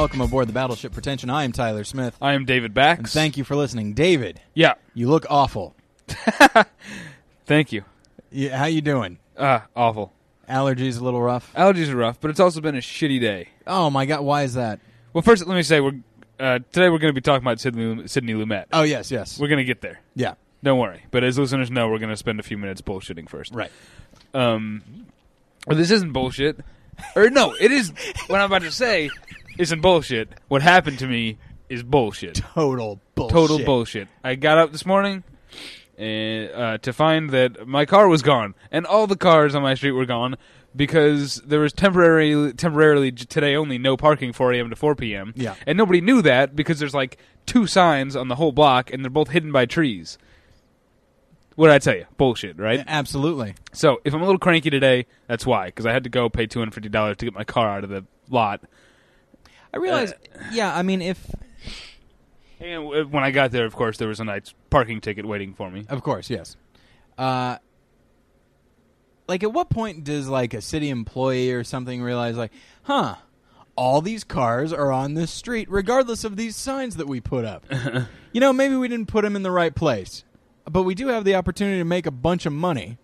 Welcome aboard the Battleship Pretension. I am Tyler Smith. I am David Bax. And thank you for listening. David, Yeah, you look awful. thank you. You, how you doing? Ah, awful. Allergies a little rough? Allergies are rough, but it's also been a shitty day. Oh my god, why is that? Well, first, let me say we're uh, today we're going to be talking about Sidney Sidney Lumet. Oh yes, yes. We're going to get there. yeah. Don't worry. But as listeners know, we're going to spend a few minutes bullshitting first. Right. Um, well, this isn't bullshit. Or no, it is. What I'm about to say isn't bullshit. What happened to me is bullshit. Total bullshit. Total bullshit. I got up this morning uh, uh, to find that my car was gone, and all the cars on my street were gone because there was temporarily, temporarily today only no parking 4 a.m. to 4 p.m. Yeah. and nobody knew that because there's like two signs on the whole block, and they're both hidden by trees. What did I tell you? Bullshit, right? Absolutely. So if I'm a little cranky today, that's why, because I had to go pay two hundred fifty dollars to get my car out of the lot. I realize. yeah, I mean, if And when I got there, of course, there was a night's parking ticket waiting for me. of course, yes. Uh, like, at what point does like a city employee or something realize, like, huh? All these cars are on this street, regardless of these signs that we put up. you know, maybe we didn't put them in the right place, but we do have the opportunity to make a bunch of money.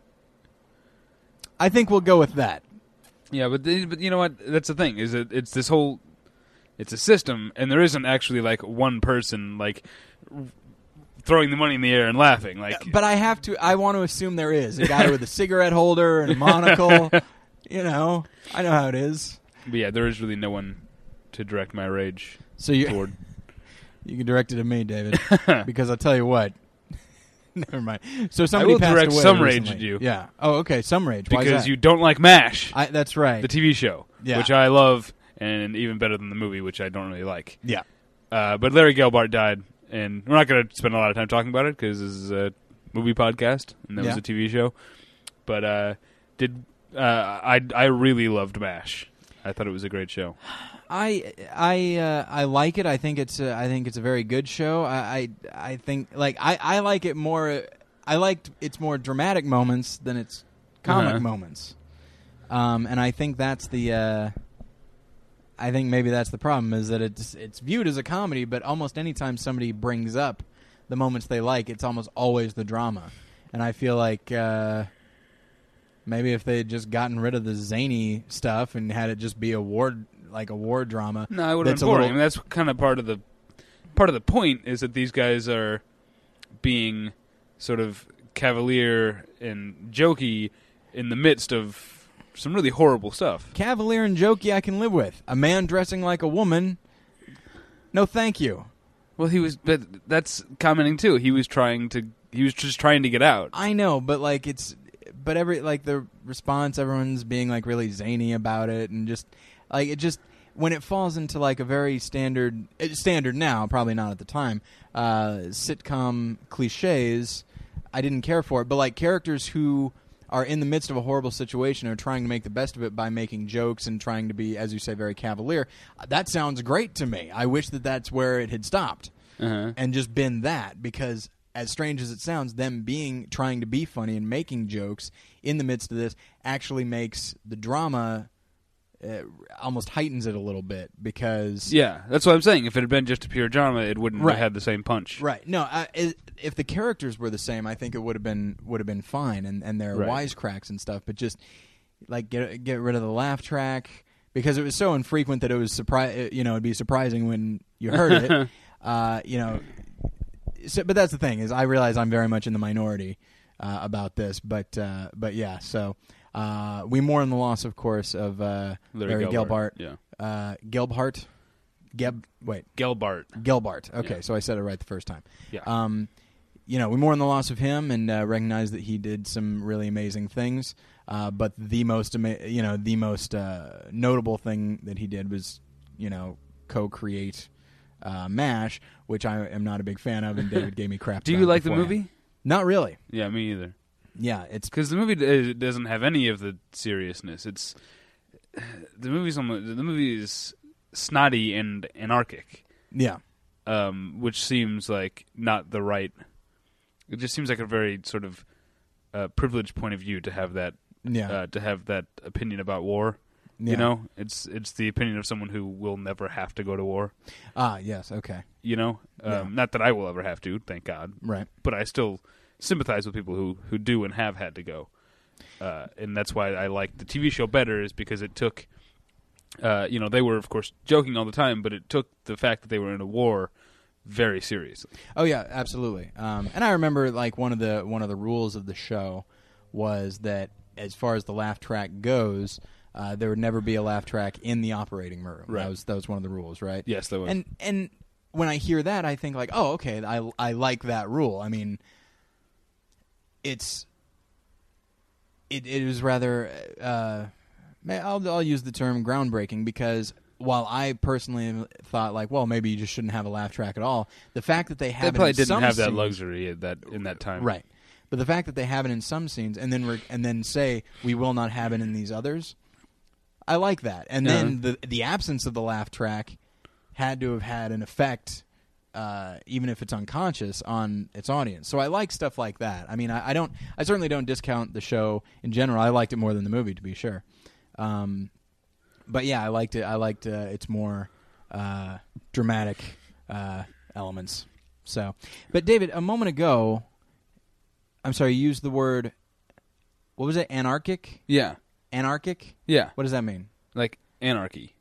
I think we'll go with that. Yeah, but the, but you know what? That's the thing is that it's this whole it's a system, and there isn't actually like one person like throwing the money in the air and laughing. Like, But I have to. I want to assume there is a guy with a cigarette holder and a monocle. you know, I know how it is. but yeah, there is really no one to direct my rage So you toward. you can direct it at me, David, because I'll tell you what. Never mind. So I somebody will passed direct away some rage at you. Yeah. Oh, okay. Some rage. Why is because that? you don't like Mash, I, that's right. the TV show, Yeah. which I love, and even better than the movie, which I don't really like. yeah. Uh, but Larry Gelbart died, and we're not going to spend a lot of time talking about it because this is a movie podcast and that Yeah. was a TV show. But uh, did uh, I? I really loved Mash. I thought it was a great show. I I uh, I like it. I think it's a, I think it's a very good show. I I, I think like I, I like it more. I liked its more dramatic moments than its comic Uh-huh. moments. Um, and I think that's the. Uh, I think maybe that's the problem is that it's it's viewed as a comedy, but almost anytime somebody brings up the moments they like, it's almost always the drama. And I feel like uh, maybe if they had just gotten rid of the zany stuff and had it just be a war like a war drama, No, it would have been boring. little- I mean, that's kind of part of the part of the point is that these guys are being sort of cavalier and jokey in the midst of some really horrible stuff. cavalier and jokey I can live with. A man dressing like a woman, no thank you. Well, he was, but that's commenting too. He was trying to. He was just trying to get out. I know, but like it's, but every like the response, everyone's being like really zany about it, and just like it just when it falls into like a very standard eh, standard now, probably not at the time, uh, sitcom cliches. I didn't care for it, but like characters who are in the midst of a horrible situation are trying to make the best of it by making jokes and trying to be, as you say, very cavalier. That sounds great to me. I wish that that's where it had stopped Uh-huh. and just been that because as strange as it sounds them being trying to be funny and making jokes in the midst of this actually makes the drama uh, almost heightens it a little bit because Yeah, that's what I'm saying. If it had been just a pure drama, it wouldn't Right. have had the same punch. right no I, i if the characters were the same i think it would have been would have been fine and and their Right. wisecracks and stuff but just like get get rid of the laugh track because it was so infrequent that it was surprise you know it'd be surprising when you heard it uh, you know so, but that's the thing is I realize I'm very much in the minority uh, about this, but uh, but yeah. So uh, we mourn the loss, of course, of uh, Larry Larry Gelbart, Gelbart, yeah. uh, Gelbart, Geb. Wait, Gelbart. Gelbart. Okay, Yeah. so I said it right the first time. Yeah. Um, you know, we mourn the loss of him and uh, recognize that he did some really amazing things. Uh, but the most, ama- you know, the most uh, notable thing that he did was, you know, co-create uh, Mash, which I am not a big fan of, and David gave me crap. Do you like the movie? Not really. Yeah, me either. Yeah, it's Because the movie doesn't have any of the seriousness. It's the movie's almost, the movie is snotty and anarchic, yeah, um, which seems like not the right. It just seems like a very sort of uh, privileged point of view to have that yeah, uh, to have that opinion about war. You know, it's it's the opinion of someone who will never have to go to war. Ah, yes, okay, You know, um, Yeah. not that I will ever have to, thank God. right. But I still sympathize with people who who do and have had to go, uh, and that's why I like the TV show better, is because it took. Uh, you know, they were of course joking all the time, but it took the fact that they were in a war very seriously. Oh yeah, absolutely. Um, and I remember like one of the one of the rules of the show was that as far as the laugh track goes, uh, there would never be a laugh track in the operating room. Right. That was that was one of the rules, right? Yes, that was. And and when I hear that, I think like, oh, okay, I I like that rule. I mean, it's it it was rather uh, I'll I'll use the term groundbreaking because while I personally thought like, well, maybe you just shouldn't have a laugh track at all. The fact that they they have it probably in didn't some have that scenes- luxury at that in that time. right? But the fact that they have it in some scenes and then re- and then say we will not have it in these others, I like that. And then the the absence of the laugh track had to have had an effect, uh, even if it's unconscious, on its audience. So I like stuff like that. I mean, I, I don't, I certainly don't discount the show in general. I liked it more than the movie, to be sure. Um, but yeah, I liked it. I liked uh, its more uh, dramatic uh, elements. So, but David, a moment ago, I'm sorry, you used the word. What was it? Anarchic. Yeah. Anarchic. Yeah. What does that mean? Like anarchy.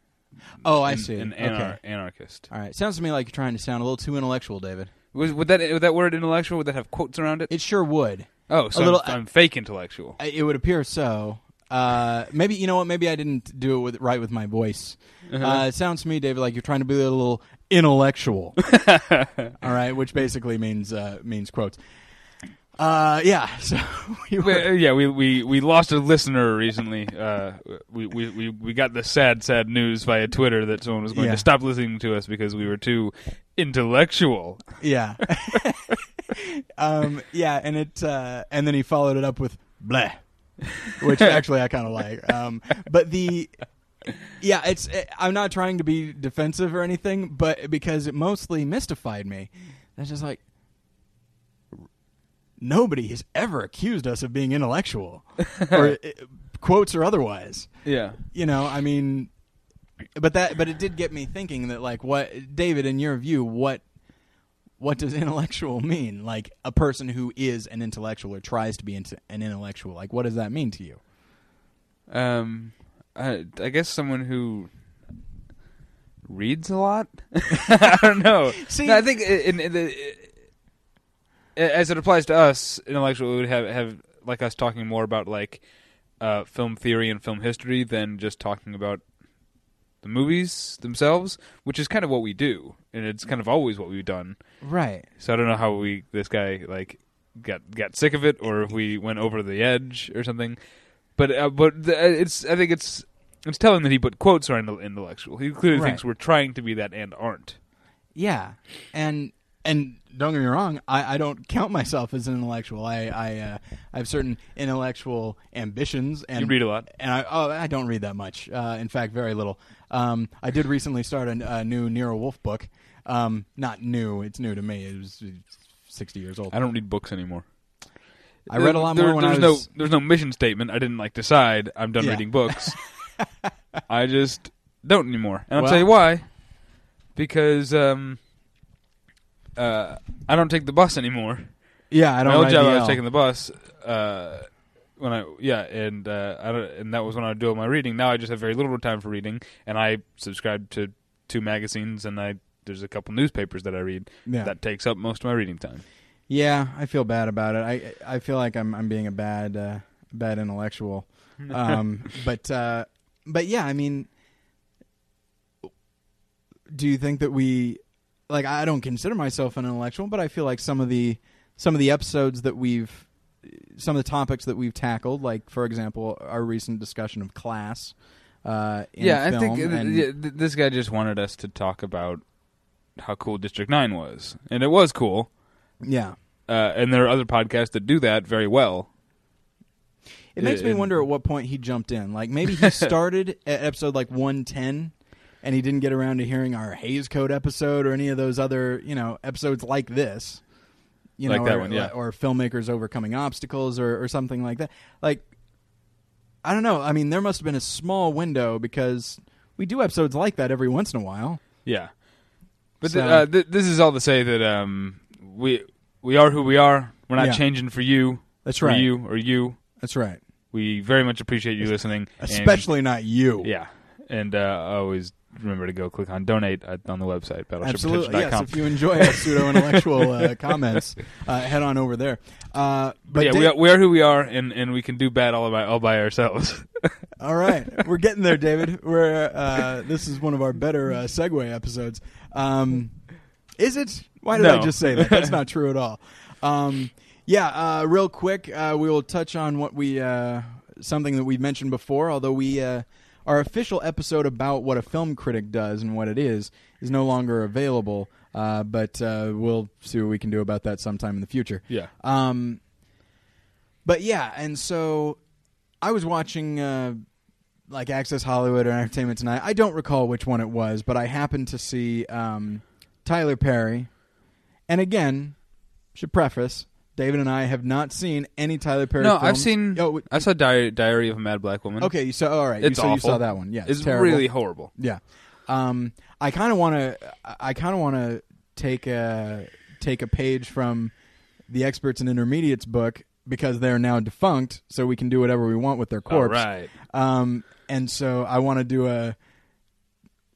Oh, I see. An okay. anarchist. All right. Sounds to me like you're trying to sound a little too intellectual, David. Was would that would that word intellectual? Would that have quotes around it? It sure would. oh, so a little- I'm, I'm fake intellectual. I- It would appear so. Uh, maybe you know what? Maybe I didn't do it with, right with my voice. uh it sounds to me, David, like you're trying to be a little intellectual. All right, which basically means uh, means quotes. Uh, yeah. So we We- were, yeah, we, we, we lost a listener recently. Uh, we, we, we, we got the sad, sad news via Twitter that someone was going Yeah. to stop listening to us because we were too intellectual. yeah. um, yeah, and it uh, and then he followed it up with bleh, which actually I kind of like. Um, but the yeah, it's it, I'm not trying to be defensive or anything, but because it mostly mystified me. That's just like nobody has ever accused us of being intellectual, or uh, quotes or otherwise. Yeah. You know, I mean, but that but it did get me thinking that like what David, in your view, what what does intellectual mean? Like a person who is an intellectual or tries to be into an intellectual. Like what does that mean to you? Um, I, I guess someone who reads a lot. I don't know. See- No, I think in, in the as it applies to us, intellectual we would have have like us talking more about like uh, film theory and film history than just talking about the movies themselves, which is kind of what we do, and it's kind of always what we've done. Right. So I don't know how we this guy like got got sick of it, or if we went over the edge or something. But uh, but the, uh, it's I think it's it's telling that he put quotes around intellectual. He clearly Right. thinks we're trying to be that and aren't. Yeah, and and don't get me wrong, I, I don't count myself as an intellectual. I I, uh, I have certain intellectual ambitions, and you read a lot. and I oh I don't read that much. Uh, in fact, very little. Um, I did recently start a, a new Nero Wolfe book. Um, not new; it's new to me. It was sixty years old. I don't read books anymore. I read a lot There- more when I there's was. no there's no mission statement. I didn't like decide I'm done Yeah. reading books. I just don't anymore, and I'll Well- tell you why. Because um, uh, I don't take the bus anymore. yeah, I don't. My old job, I was taking the bus. Uh, when I yeah, and uh, I don't, and that was when I would do all my reading. Now I just have very little time for reading, and I subscribe to two magazines, and I there's a couple newspapers that I read. Yeah. That takes up most of my reading time. Yeah, I feel bad about it. I I feel like I'm I'm being a bad uh, bad intellectual. Um, but uh, but yeah, I mean, do you think that we like? I don't consider myself an intellectual, but I feel like some of the some of the episodes that we've some of the topics that we've tackled, like for example, our recent discussion of class. Uh, in yeah, I think yeah, th- this guy just wanted us to talk about how cool District Nine was, and it was cool. yeah. Uh, and there are other podcasts that do that very well. It makes me wonder at what point he jumped in. Like maybe he started at episode like 110 and he didn't get around to hearing our Hays Code episode or any of those other, you know, episodes like this. You Like know, that or, one, yeah. or filmmakers overcoming obstacles or, or something like that. Like I don't know. I mean, there must have been a small window because we do episodes like that every once in a while. Yeah, but So- th- uh, th- this is all to say that um, we we are who we are. We're not Yeah. changing for you, That's for right. you or you. That's right. We very much appreciate you listening, and- Especially not you. yeah. And uh, always remember to go click on donate at, on the website Absolutely. Yes. If you enjoy our pseudo intellectual uh, comments, uh, head on over there. Uh, but But yeah, Da- we are, we are who we are, and, and we can do bad all by all by ourselves. All right, we're getting there, David. We're uh, this is one of our better uh, segue episodes. Um, is it? Why did I just say that? That's not true at all. Um, yeah, uh, real quick, uh, we will touch on what we uh, something that we mentioned before. Although we uh, our official episode about what a film critic does and what it is is no longer available. Uh, but uh, we'll see what we can do about that sometime in the future. yeah. Um, but yeah, and so I was watching uh, like Access Hollywood or Entertainment Tonight. I don't recall which one it was, but I happened to see um, Tyler Perry. And again, should preface, David and I have not seen any Tyler Perry. No, films. I've seen. Oh, I saw Diary, Diary of a Mad Black Woman. okay, so all right, It's so you awful. saw that one. Yeah, it's terrible. really horrible. Yeah. Um, I kind of want to. I kind of want to take a take a page from the experts and intermediates book because they're now defunct, so we can do whatever we want with their corpse. All right. Um, and so I want to do a.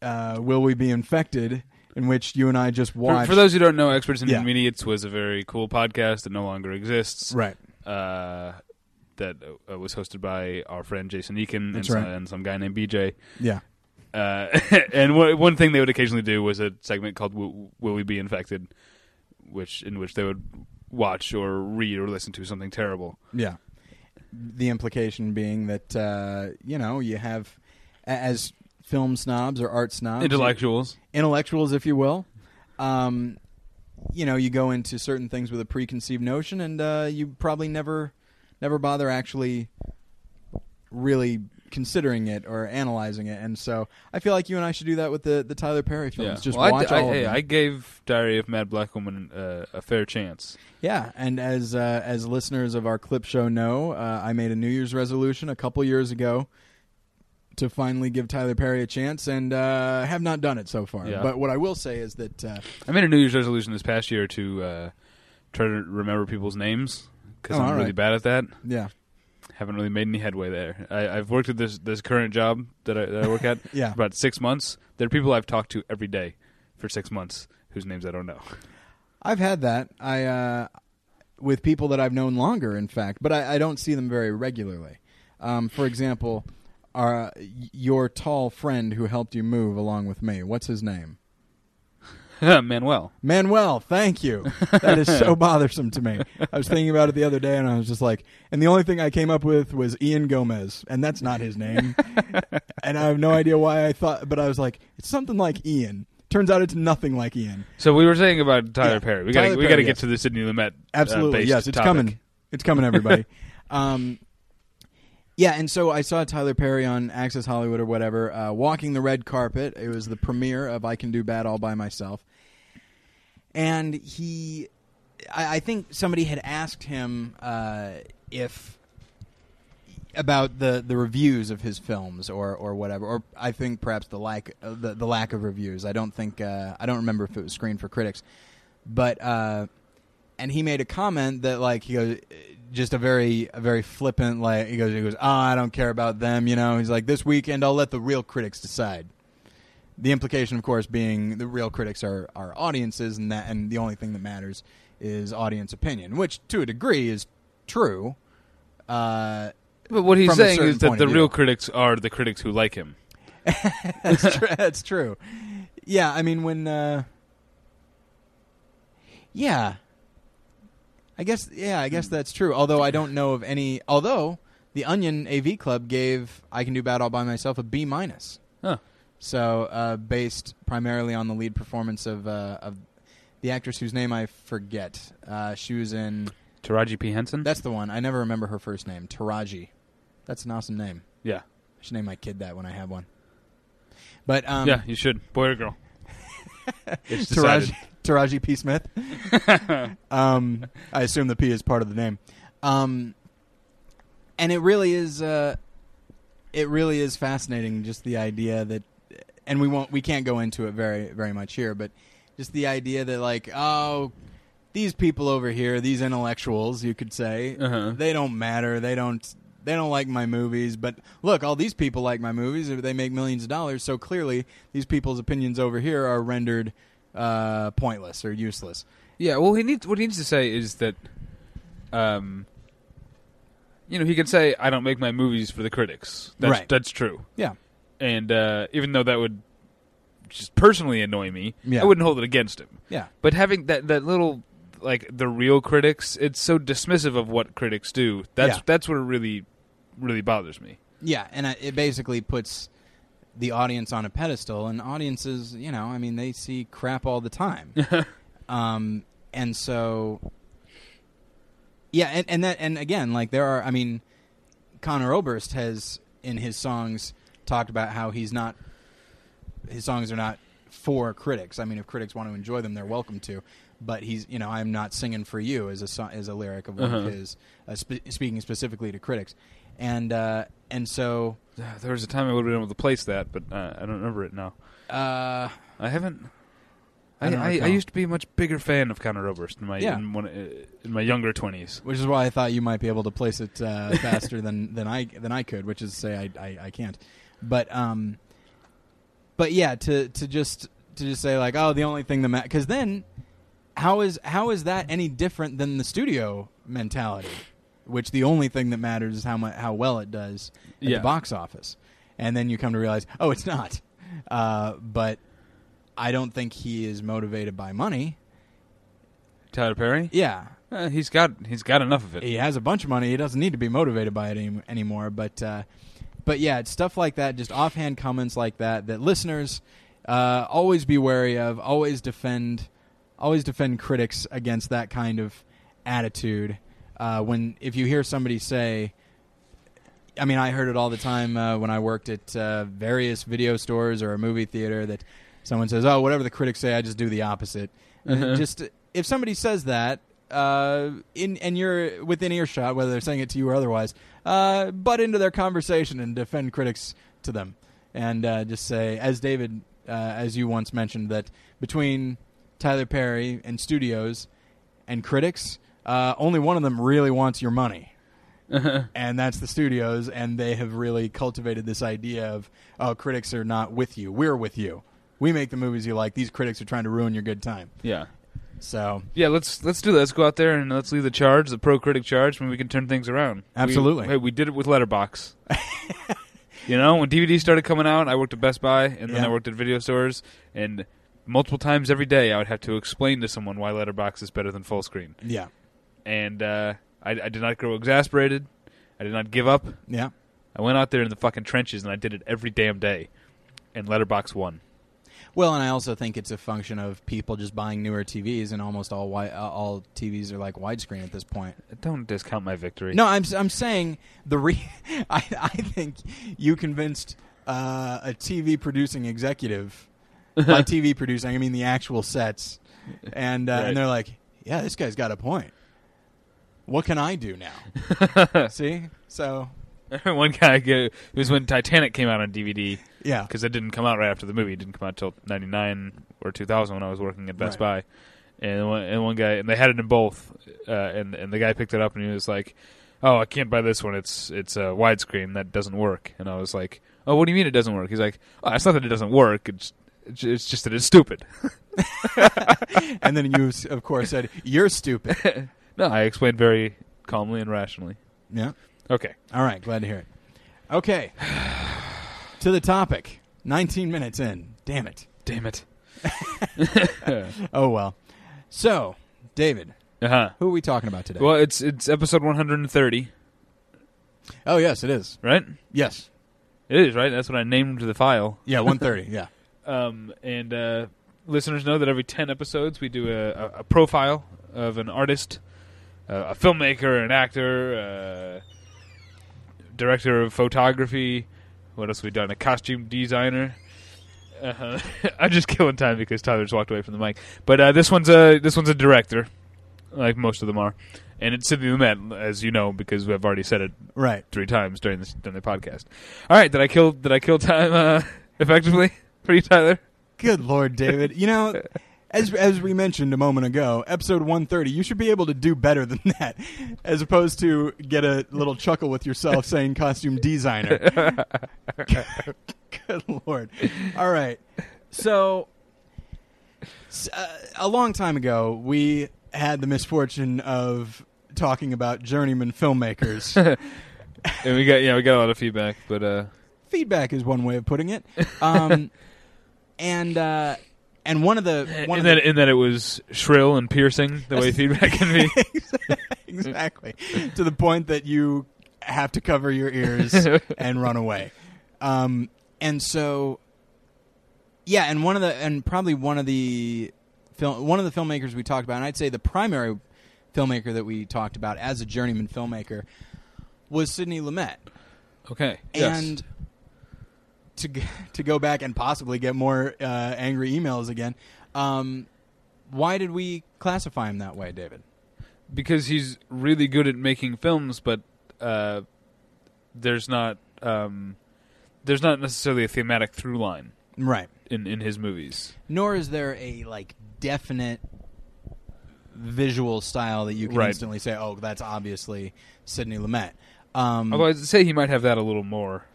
Uh, Will we be infected? In which you and I just For, watched. for those who don't know, Experts and Yeah. Intermediates was a very cool podcast that no longer exists. right. Uh, that uh, was hosted by our friend Jason Eakin and That's some, and some guy named BJ. Yeah. Uh, and one one thing they would occasionally do was a segment called "Will, Will We Be Infected," which in which they would watch or read or listen to something terrible. Yeah. The implication being that uh, you know you have as film snobs or art snobs, Intellectuals. intellectuals, if you will. Um, you know, you go into certain things with a preconceived notion, and uh, you probably never, never bother actually, really considering it or analyzing it. And so, I feel like you and I should do that with the the Tyler Perry films. Just Well, I- watch I, all hey. I gave Diary of Mad Black Woman uh, a fair chance. Yeah, and as uh, as listeners of our clip show know, uh, I made a New Year's resolution a couple years ago to finally give Tyler Perry a chance, and uh, have not done it so far. Yeah. But what I will say is that uh, I made a New Year's resolution this past year to uh, try to remember people's names because Oh, I'm all really right. bad at that. yeah, Haven't really made any headway there. I, I've worked at this this current job that I, that I work at yeah. for about six months. There are people I've talked to every day for six months whose names I don't know. I've had that. I uh, with people that I've known longer, in fact, but I, I don't see them very regularly. Um, for example, our your tall friend who helped you move along with me. What's his name? Manuel. Manuel, thank you. That is so bothersome to me. I was thinking about it the other day, and I was just like, and the only thing I came up with was Ian Gomez, and that's not his name. and I have no idea why I thought, but I was like, it's something like Ian. Turns out it's nothing like Ian. So we were saying about Tyler Yeah, Perry. We got we got to yes. get to the Sidney Lumet. Absolutely, uh, yes, it's topic. coming. It's coming, everybody. um, yeah, and so I saw Tyler Perry on Access Hollywood or whatever, uh, walking the red carpet. It was the premiere of I Can Do Bad All by Myself, and he, I, I think somebody had asked him uh, if about the, the reviews of his films or, or whatever, or I think perhaps the lack uh, the, the lack of reviews. I don't think uh, I don't remember if it was screened for critics, but uh, and he made a comment that like he goes just a very a very flippant like he goes he goes oh I don't care about them you know he's like this weekend I'll let the real critics decide. The implication, of course, being the real critics are, are audiences, and that and the only thing that matters is audience opinion, which to a degree is true. Uh, But what he's saying is that the real critics are the critics who like him. that's, true, that's true. Yeah, I mean when. Uh, yeah, I guess. Yeah, I guess that's true. Although I don't know of any. Although the Onion AV Club gave "I Can Do Bad All by Myself" a B minus. Huh. So uh, based primarily on the lead performance of uh, of the actress whose name I forget. Uh, she was in. Taraji P Henson. That's the one. I never remember her first name. Taraji. That's an awesome name. yeah, I should name my kid that when I have one. But um, yeah. You should, boy or girl. it's decided. Taraji, Taraji P. Smith. um, I assume the P is part of the name. Um, and it really is. Uh, it really is fascinating. Just the idea that, and we won't, we can't go into it very, very much here, but just the idea that like, oh, these people over here, these intellectuals, you could say, Uh-huh. they don't matter. They don't. They don't like my movies, but look, all these people like my movies. They make millions of dollars, so clearly these people's opinions over here are rendered uh, pointless or useless. Yeah, well, he needs what he needs to say is that, um, you know, he can say, "I don't make my movies for the critics." That's, Right. That's true. Yeah. And uh, even though that would just personally annoy me, Yeah. I wouldn't hold it against him. Yeah. But having that that little like the real critics, it's so dismissive of what critics do. That's Yeah. that's what really really bothers me. Yeah, and uh, it basically puts the audience on a pedestal, and audiences, you know, I mean, they see crap all the time, um, and so, yeah, and, and that, and again, like there are, I mean, Conor Oberst has in his songs talked about how he's not, his songs are not for critics. I mean, if critics want to enjoy them, they're welcome to. But he's, you know, I'm not singing for you as a so- as a lyric of one Uh-huh. his, uh, spe- speaking specifically to critics, and uh, and so There was a time I would have been able to place that, but uh, I don't remember it now. uh, I haven't. I I, I, I, used to be a much bigger fan of Conor Oberst in my Yeah. in, one, uh, in my younger twenties. which is why I thought you might be able to place it uh, faster than, than I than I could, which is to say I, I, I can't. But um, but yeah, to to just to just say like, oh, the only thing that because then how is how is that any different than the studio mentality, which the only thing that matters is how much how well it does at Yeah. the box office, and then you come to realize, oh, it's not. Uh, but I don't think he is motivated by money. Tyler Perry. Yeah, Uh, he's got he's got enough of it. he has a bunch of money. He doesn't need to be motivated by it any, anymore. But uh, but yeah, it's stuff like that, just offhand comments like that that listeners uh, always be wary of. Always defend, always defend critics against that kind of attitude. Uh, when if you hear somebody say, I mean, I heard it all the time uh, when I worked at uh, various video stores or a movie theater that someone says, "Oh, whatever the critics say, I just do the opposite." Uh-huh. Just if somebody says that, uh, in and you're within earshot, whether they're saying it to you or otherwise, uh, butt into their conversation and defend critics to them, and uh, just say, as David, uh, as you once mentioned, that between Tyler Perry and studios and critics, uh, only one of them really wants your money and that's the studios, and they have really cultivated this idea of, oh, critics are not with you. We're with you. We make the movies you like. These critics are trying to ruin your good time. Yeah. So, Yeah, let's let's do that. Let's go out there and let's lead the charge, the pro critic charge, when we can turn things around. We- Absolutely. hey, we did it with Letterbox. you know, when DVDs started coming out, I worked at Best Buy, and then Yeah. I worked at video stores, and multiple times every day, I would have to explain to someone why Letterbox is better than full screen. yeah. And uh, I, I did not grow exasperated. I did not give up. Yeah. I went out there in the fucking trenches, and I did it every damn day. And Letterbox won. Well, and I also think it's a function of people just buying newer TVs, and almost all wi- uh, all TVs are like widescreen at this point. Don't discount my victory. No, I'm I'm saying the re- I I think you convinced uh, a TV producing executive by TV producing I mean the actual sets, and uh, Right. and they're like, yeah, this guy's got a point. What can I do now? See, so One guy, go- it was when Titanic came out on DVD. yeah, because it didn't come out right after the movie. It didn't come out till '99 or 2000 when I was working at Best Right. Buy. And one, and one guy, and they had it in both, uh, and and the guy picked it up and he was like, "Oh, I can't buy this one. It's it's a widescreen that doesn't work." And I was like, "Oh, what do you mean it doesn't work?" He's like, "Oh, it's not that it doesn't work. It's it's it's just that it's stupid." and then you of course said you're stupid. No, I explained very calmly and rationally. Yeah. Okay, All right, glad to hear it. Okay, to the topic. 19 minutes in. Damn it. damn it. Oh well. So, David, Uh huh. who are we talking about today? Well, it's it's episode 130, oh yes, it is. right? Yes. It is right. That's what I named the file. Yeah, 130. yeah. Um, and uh, listeners know that every 10 episodes we do a, a, a profile of an artist, a filmmaker, an actor, uh, director of photography. What else have we done? A costume designer. Uh, I'm just killing time because Tyler just walked away from the mic. But uh, this one's a this one's a director, like most of them are. and it's Sidney Lumet, as you know, because we've already said it Right. three times during this during the podcast. All right, did I kill did I kill time uh, effectively for you, Tyler? Good Lord, David. You know, as as we mentioned a moment ago, episode 130, you should be able to do better than that, as opposed to get a little chuckle with yourself saying costume designer. Good Lord. All right. So, uh, a long time ago, we had the misfortune of talking about journeyman filmmakers. And we got yeah we got a lot of feedback, but uh, Feedback is one way of putting it. Um, and uh, and one of the one in of that the, in that it was shrill and piercing the way feedback can be. exactly to the point that you have to cover your ears and run away. Um, and so, yeah, and one of the and probably one of the film one of the filmmakers we talked about, and I'd say the primary filmmaker that we talked about as a journeyman filmmaker was Sidney Lumet. Okay, And to to go back and possibly get more uh, angry emails again, um, why did we classify him that way, David? because he's really good at making films, but uh, there's not um, there's not necessarily a thematic through line Right. in in his movies. nor is there a like definite visual style that you can Right. instantly say, "Oh, that's obviously Sidney Lumet." Um, Although I'd say he might have that a little more,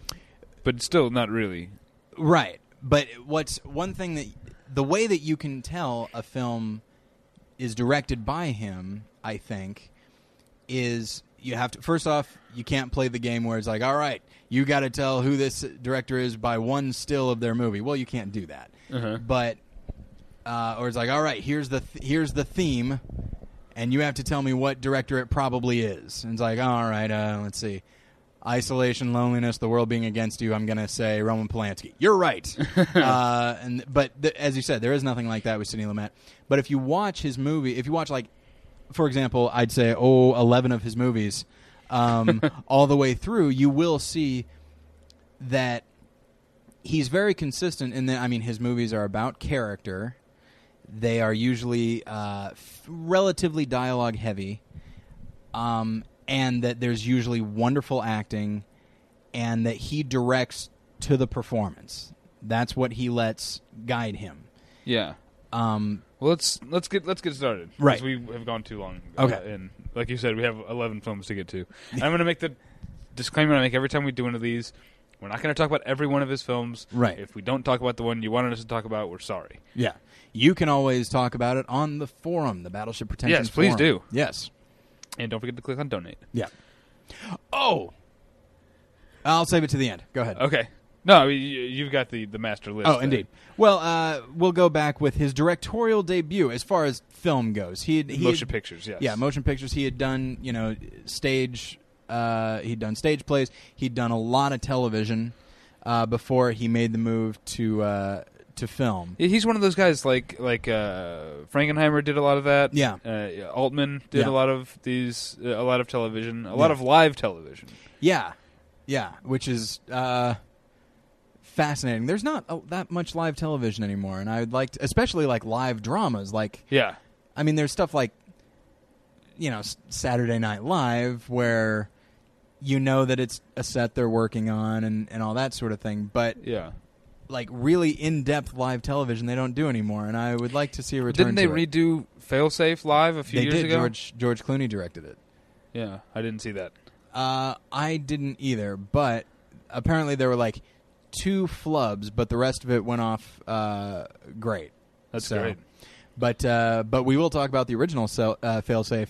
but still not really. right, but what's one thing that the way that you can tell a film is directed by him, I think, is you have to first off you can't play the game where it's like, "All right, you got to tell who this director is by one still of their movie." Well, you can't do that. Uh-huh. but uh, or it's like, all right, here's the th- here's the theme, and you have to tell me what director it probably is. And it's like, all right, uh, let's see, isolation, loneliness, the world being against you. I'm gonna say Roman Polanski. You're right. uh, and but th- as you said, there is nothing like that with Sidney Lumet. But if you watch his movie, if you watch like, for example, I'd say oh 11 of his movies, um, all the way through, you will see that he's very consistent in that I mean his movies are about character. They are usually uh, f- relatively dialogue heavy, um, and that there's usually wonderful acting, and that he directs to the performance. That's what he lets guide him. Yeah. Um, Well, let's let's get let's get started. Right. We have gone too long. Okay. Uh, and like you said, we have eleven films to get to. And I'm going to make the disclaimer I make every time we do one of these. We're not going to talk about every one of his films. Right. If we don't talk about the one you wanted us to talk about, we're sorry. yeah, you can always talk about it on the forum, the Battleship Pretension. Yes, please forum. do. Yes. And don't forget to click on donate. Yeah. Oh, I'll save it to the end. Go ahead. Okay. No, I mean, you, you've got the, the master list. Oh, there. indeed. Well, uh, we'll go back with his directorial debut as far as film goes. He had, he Motion had- pictures, yes. Yeah, motion pictures. He had done, you know, stage. Uh, he'd done stage plays. He'd done a lot of television uh, before he made the move to uh, to film. He's one of those guys like like uh, Frankenheimer did a lot of that. Yeah. Uh, Altman did Yeah. a lot of these, uh, a lot of television, a lot of live television. Yeah, yeah, which is uh, fascinating. There's not that much live television anymore, and I would like, to, especially like live dramas. Like, Yeah. I mean, there's stuff like, you know, S- Saturday Night Live where you know that it's a set they're working on and, and all that sort of thing. But Yeah. Like really in depth live television, they don't do anymore, and I would like to see a return. Didn't they it. redo Failsafe live a few They years did. ago? George George Clooney directed it. Yeah, I didn't see that. Uh, I didn't either, but apparently there were like two flubs, but the rest of it went off uh, great. That's So- great. But uh, but we will talk about the original cell, uh, failsafe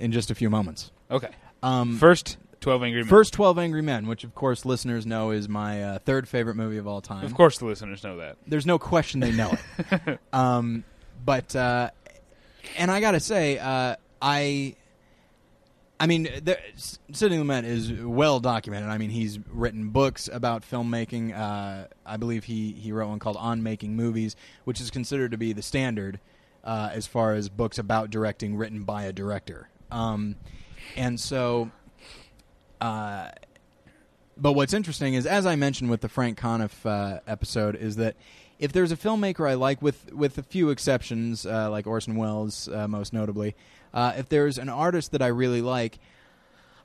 in just a few moments. Okay. Um, First, Twelve Angry Men. First 12 Angry Men, which of course listeners know is my uh, third favorite movie of all time. of course, the listeners know that. There's no question they know it. um, but, uh, and I gotta say, uh, I, I mean, there, Sidney Lumet is well documented. I mean, he's written books about filmmaking. Uh, I believe he, he wrote one called On Making Movies, which is considered to be the standard uh, as far as books about directing written by a director. Um, and so, uh, but what's interesting is, as I mentioned with the Frank Conniff uh, episode, is that if there's a filmmaker I like, with with a few exceptions, uh, like Orson Welles, uh, most notably, uh, if there's an artist that I really like,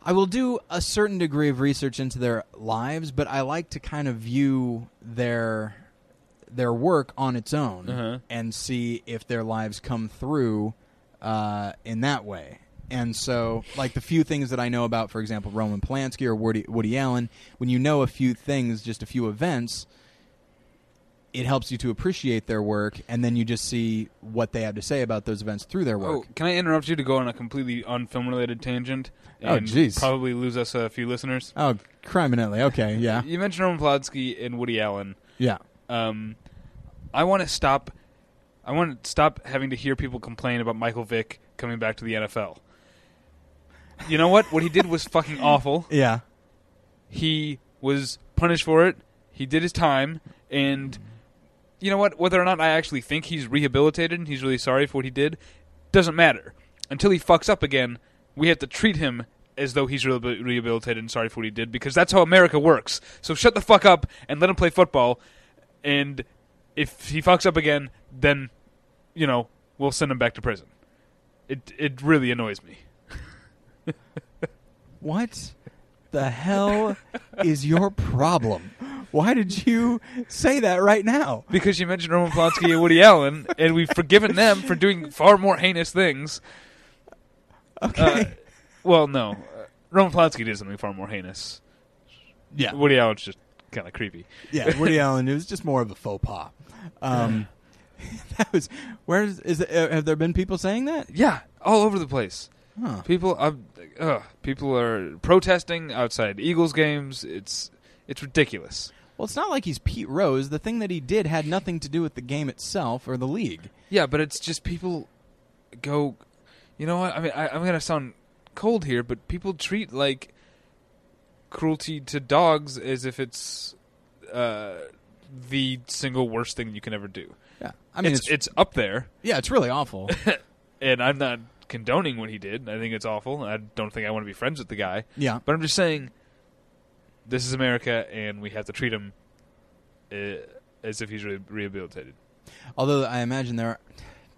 I will do a certain degree of research into their lives, but I like to kind of view their their work on its own Uh-huh. and see if their lives come through uh, in that way. And so, like the few things that I know about, for example, Roman Polanski or Woody, Woody Allen, when you know a few things, just a few events, it helps you to appreciate their work, and then you just see what they have to say about those events through their work. Oh, can I interrupt you to go on a completely unfilm related tangent? Oh, And jeez. Probably lose us a few listeners. Oh, criminally. Okay, yeah, You mentioned Roman Polanski and Woody Allen. yeah. Um, I want to stop. I want to stop having to hear people complain about Michael Vick coming back to the NFL. You know what? What he did was fucking awful. Yeah. He was punished for it. He did his time, and you know what? Whether or not I actually think he's rehabilitated and he's really sorry for what he did doesn't matter. Until he fucks up again, we have to treat him as though he's rehabil- rehabilitated and sorry for what he did because that's how America works. So shut the fuck up and let him play football. And if he fucks up again, then you know we'll send him back to prison. It it really annoys me. What the hell is your problem? Why did you say that right now? Because you mentioned Roman Polanski and Woody Allen, and we've forgiven them for doing far more heinous things. Okay. Uh, well, no, uh, Roman Polanski did something far more heinous. yeah. Woody Allen's just kind of creepy. Yeah, Woody Allen. It was just more of a faux pas. Um, that was. Where is, is it, uh, have there been people saying that? Yeah, all over the place. Huh. People, uh, uh, people are protesting outside Eagles games. It's it's ridiculous. Well, it's not like he's Pete Rose. The thing that he did had nothing to do with the game itself or the league. Yeah, but it's just people go. You know what? I mean, I, I'm gonna sound cold here, but people treat like cruelty to dogs as if it's uh, the single worst thing you can ever do. Yeah, I mean, it's, it's, it's up there, yeah, it's really awful. and I'm not condoning what he did. I think it's awful. I don't think I want to be friends with the guy. yeah, But I'm just saying, this is America, and we have to treat him uh, as if he's re- rehabilitated. Although I imagine there are.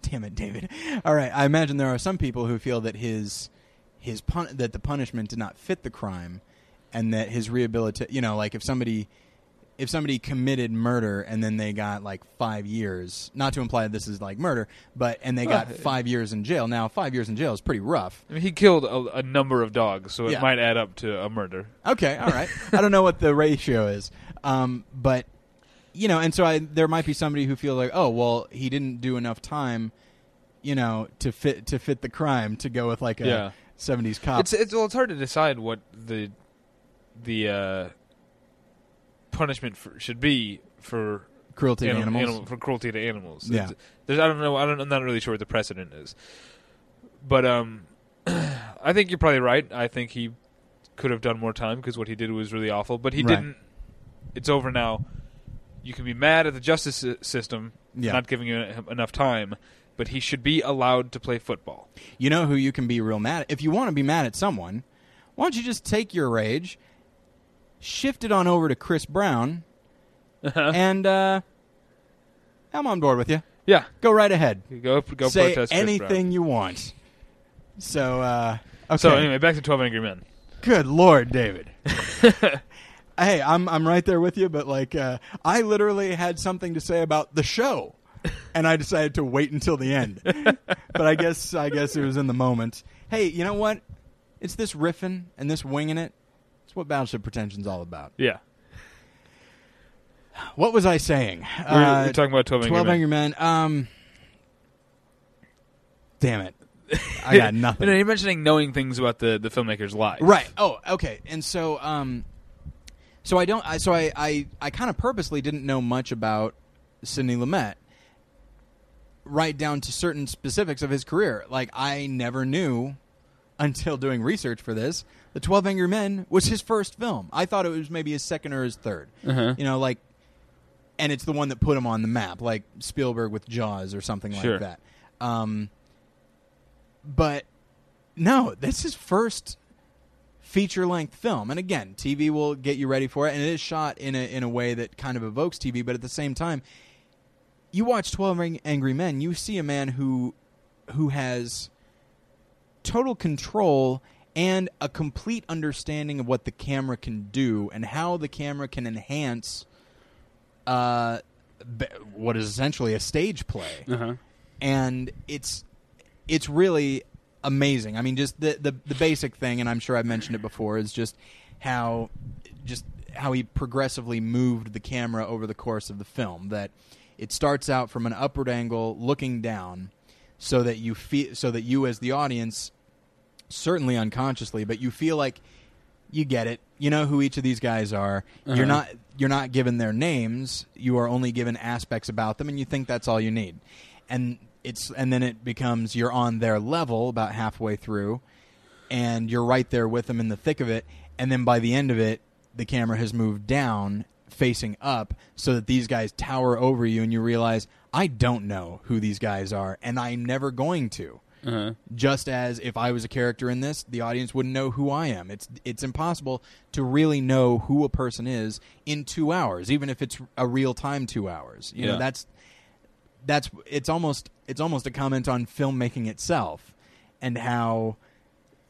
Damn it, David. All right, I imagine there are some people who feel that his his pun- that the punishment did not fit the crime, and that his rehabilitation. You know, like if somebody if somebody committed murder and then they got like five years. Not to imply this is like murder, but and they got five years in jail. Now, five years in jail is pretty rough. I mean, he killed a, a number of dogs, so it Yeah. might add up to a murder. Okay, all right. I don't know what the ratio is, um, but you know, and so I there might be somebody who feels like, oh, well, he didn't do enough time, you know, to fit to fit the crime to go with like a Yeah. '70s cop. It's it's well, it's hard to decide what the the uh, punishment for, should be for cruelty to animals. animal- for cruelty to animals. Yeah. There's, I don't know. I don't, I'm not really sure what the precedent is, but um, I think you're probably right. I think he could have done more time because what he did was really awful. But he Right. didn't. It's over now. You can be mad at the justice system Yeah. not giving you enough time, but he should be allowed to play football. You know who you can be real mad at? If you want to be mad at someone, why don't you just take your rage, shift it on over to Chris Brown, and uh, I'm on board with you. Yeah, Go right ahead. go go Say protest. Chris anything Brown. you want. So, uh, okay. So anyway, back to Twelve Angry Men. Good Lord, David. hey, I'm I'm right there with you, but like uh, I literally had something to say about the show, and I decided to wait until the end. but I guess I guess it was in the moment. Hey, you know what? It's this riffing and this winging it. What Battleship Pretension's all about. Yeah, What was I saying? we're, Uh, we're talking about Twelve Angry Twelve Men. Angry Men. Um, damn it, I got nothing. No, you're mentioning knowing things about the the filmmaker's life, Right. Oh, okay. And so, um, so I don't. I, so I, I, I kind of purposely didn't know much about Sidney Lumet, right down to certain specifics of his career. Like I never knew until doing research for this. The Twelve Angry Men was his first film. I thought it was maybe his second or his 3rd Uh-huh. You know, like, and it's the one that put him on the map, like Spielberg with Jaws or something Sure. like that. Um, but no, that's his first feature length film. And again, TV will get you ready for it, and it is shot in a in a way that kind of evokes TV, but at the same time, you watch 12 angry men you see a man who who has total control and a complete understanding of what the camera can do and how the camera can enhance uh, what is essentially a stage play Uh-huh. and it's it's really amazing. I mean, just the, the the basic thing, and I'm sure I've mentioned it before, is just how just how he progressively moved the camera over the course of the film. That it starts out from an upward angle, looking down, so that you feel so that you as the audience, certainly unconsciously, but you feel like you get it. You know who each of these guys are. Uh-huh. You're not you're not given their names. You are only given aspects about them, and you think that's all you need. And it's and then it becomes you're on their level about halfway through, and you're right there with them in the thick of it. And then by the end of it, the camera has moved down, facing up, so that these guys tower over you, and you realize I don't know who these guys are, and I'm never going to Uh-huh. just as if I was a character in this, the audience wouldn't know who I am. It's it's impossible to really know who a person is in two hours, even if it's a real time two hours. You Yeah. know, that's that's it's almost it's almost a comment on filmmaking itself and how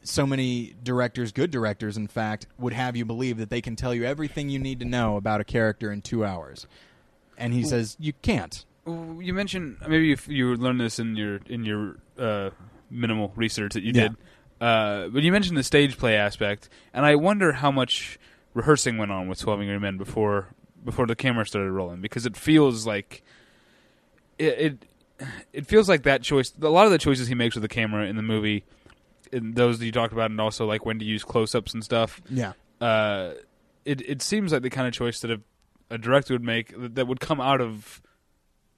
so many directors, good directors, in fact, would have you believe that they can tell you everything you need to know about a character in two hours. And he says you can't. You mentioned maybe you, you learned this in your in your uh, minimal research that you Yeah. did, uh, but you mentioned the stage play aspect, and I wonder how much rehearsing went on with Twelve Angry Men before before the camera started rolling, because it feels like it it, it feels like that choice. A lot of the choices he makes with the camera in the movie, in those that you talked about, and also like when to use close ups and stuff Yeah. uh, it it seems like the kind of choice that a, a director would make that, that would come out of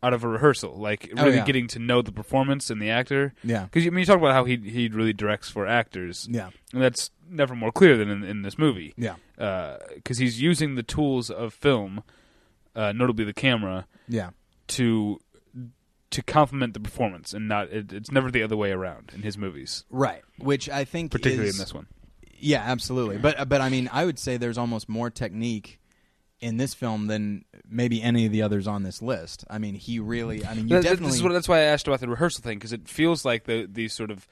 out of a rehearsal, like Oh, really yeah. getting to know the performance and the actor. Yeah. Because I mean, you talk about how he he really directs for actors, Yeah. and that's never more clear than in, in this movie. Yeah. Because he's using the tools of film, uh, notably the camera, Yeah. to to complement the performance, and not it, it's never the other way around in his movies, Right. Which I think particularly is, in this one. Yeah, absolutely. But but I mean, I would say there's almost more technique in this film than maybe any of the others on this list. I mean, he really. I mean, you That- definitely. This is what, that's why I asked about the rehearsal thing because it feels like the these sort of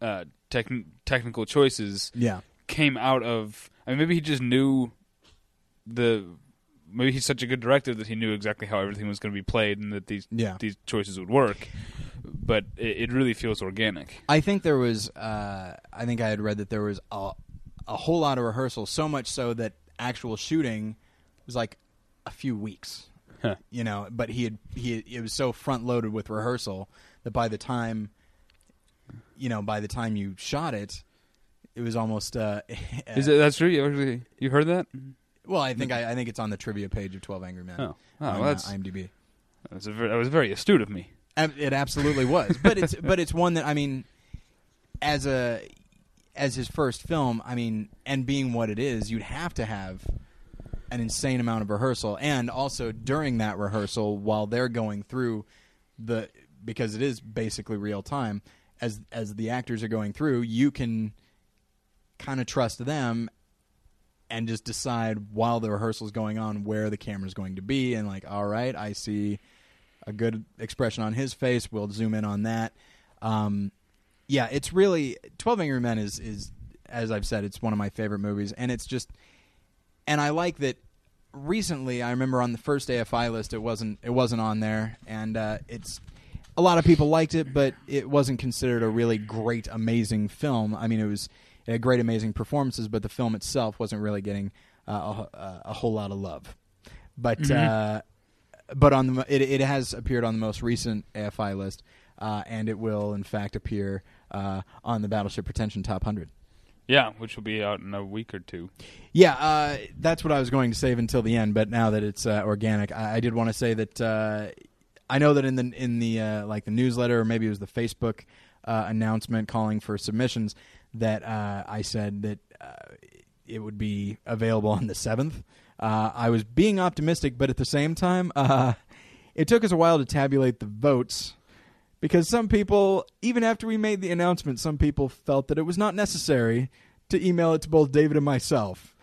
uh, techn technical choices yeah. came out of. I mean, maybe he just knew the. Maybe he's such a good director that he knew exactly how everything was going to be played and that these Yeah. these choices would work. But it, it really feels organic. I think there was. Uh, I think I had read that there was a, a whole lot of rehearsal, so much so that actual shooting was like a few weeks. Huh. You know, but he had he it was so front loaded with rehearsal that by the time, you know, by the time you shot it, it was almost. Uh, Is it that's true? You actually you heard that? Well, I think I, I think it's on the trivia page of Twelve Angry Men. Oh, oh on, well, uh, that's IMDb. that was, a very, that was very astute of me. It absolutely was, but it's but it's one that I mean, as a as his first film, I mean, and being what it is, you'd have to have an insane amount of rehearsal, and also during that rehearsal, while they're going through the because it is basically real time, as as the actors are going through, you can kind of trust them and just decide while the rehearsal's going on where the camera's going to be and like all right i see a good expression on his face. We'll zoom in on that. Um, yeah it's really 12 angry men is is as i've said it's one of my favorite movies. And it's just and i like that recently i remember on the first afi list it wasn't it wasn't on there. And uh, it's a lot of people liked it but it wasn't considered a really great amazing film. I mean it was it had great amazing performances but the film itself wasn't really getting uh, a, a whole lot of love. But uh, but on the it, it has appeared on the most recent AFI list, uh, and it will in fact appear uh, on the Battleship Pretension Top Hundred. Yeah, which will be out in a week or two. Yeah, uh, that's what I was going to save until the end, but now that it's uh, organic, I, I did want to say that uh, I know that in the in the uh, like the newsletter or maybe it was the Facebook uh, announcement calling for submissions that uh, I said that it would be available on the seventh. I was being optimistic, but at the same time, it took us a while to tabulate the votes because some people, even after we made the announcement, some people felt that it was not necessary to email it to both David and myself.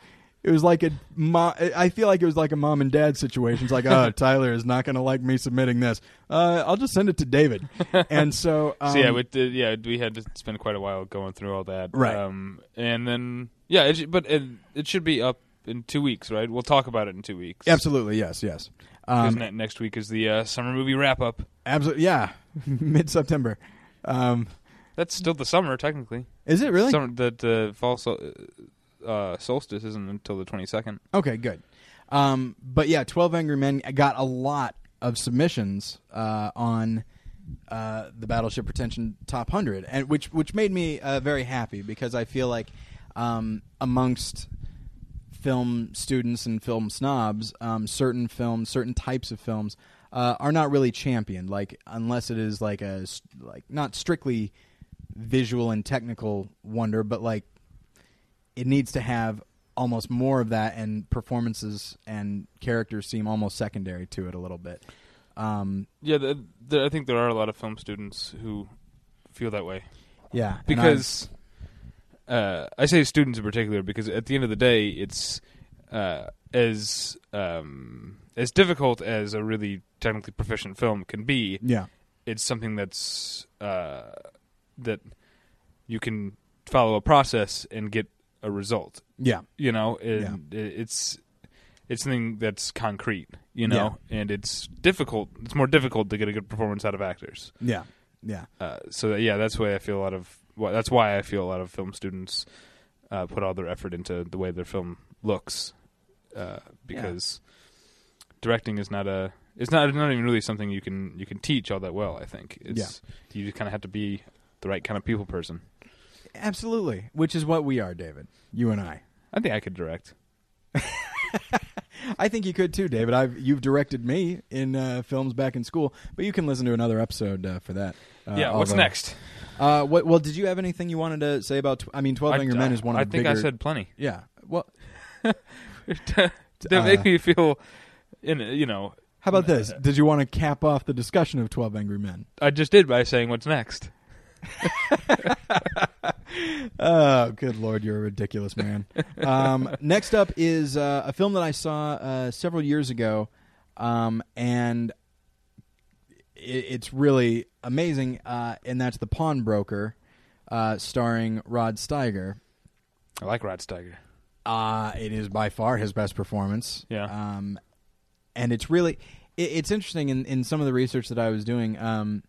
It was like a mo- I feel like it was like a mom and dad situation. It's like, oh, Tyler is not going to like me submitting this. Uh, I'll just send it to David. And so, um, so yeah, we did, yeah, we had to spend quite a while going through all that, Right. Um, and then yeah, it, but it, it should be up in two weeks, right? We'll talk about it in two weeks. absolutely, yes, yes, um, next week is the uh, summer movie wrap up. absolutely, yeah, mid September. Um, That's still the summer, technically. is it really? Summer, the the fall sol- uh, solstice isn't until the twenty second. Okay, good. Um, but yeah, Twelve Angry Men got a lot of submissions uh, on uh, the Battleship Pretension Top Hundred, and which which made me uh, very happy because I feel like um, amongst film students and film snobs, um, certain films, certain types of films. Uh, are not really championed, like unless it is like a like not strictly visual and technical wonder, but like it needs to have almost more of that, and performances and characters seem almost secondary to it a little bit. Um, Yeah, the, the, I think there are a lot of film students who feel that way yeah, because uh, I say students in particular because at the end of the day, it's uh, as um, as difficult as a really technically proficient film can be. yeah, It's something that's uh, that you can follow a process and get a result. yeah, You know, and i it's it's something that's concrete. You know, and it's difficult. It's more difficult to get a good performance out of actors. yeah, yeah, Uh, so yeah, that's why I feel a lot of. Well, that's why I feel a lot of film students uh, put all their effort into the way their film looks, uh, because directing is not a. It's not not even really something you can you can teach all that well. I think it's you just kind of have to be the right kind of people person. absolutely. Which is what we are, David. You and I. I think I could direct. I think you could too, David. I've you've directed me in uh, films back in school, but you can listen to another episode uh, for that. Uh, yeah. What's although- next? Uh, what? Well, did you have anything you wanted to say about? Tw- I mean, Twelve Angry Men is one of I think bigger. I said plenty. yeah. Well, that Uh, make me feel, in you know, how about this? Did you want to cap off the discussion of Twelve Angry Men? I just did by saying what's next. Oh, good lord, you're a ridiculous man. um, next up is uh, a film that I saw uh, several years ago, um, and it, it's really amazing. Uh, and that's The Pawnbroker, uh, starring Rod Steiger. I like Rod Steiger. Uh, it is by far his best performance. Yeah. Um, and it's really it, it's interesting in, in some of the research that I was doing. Um,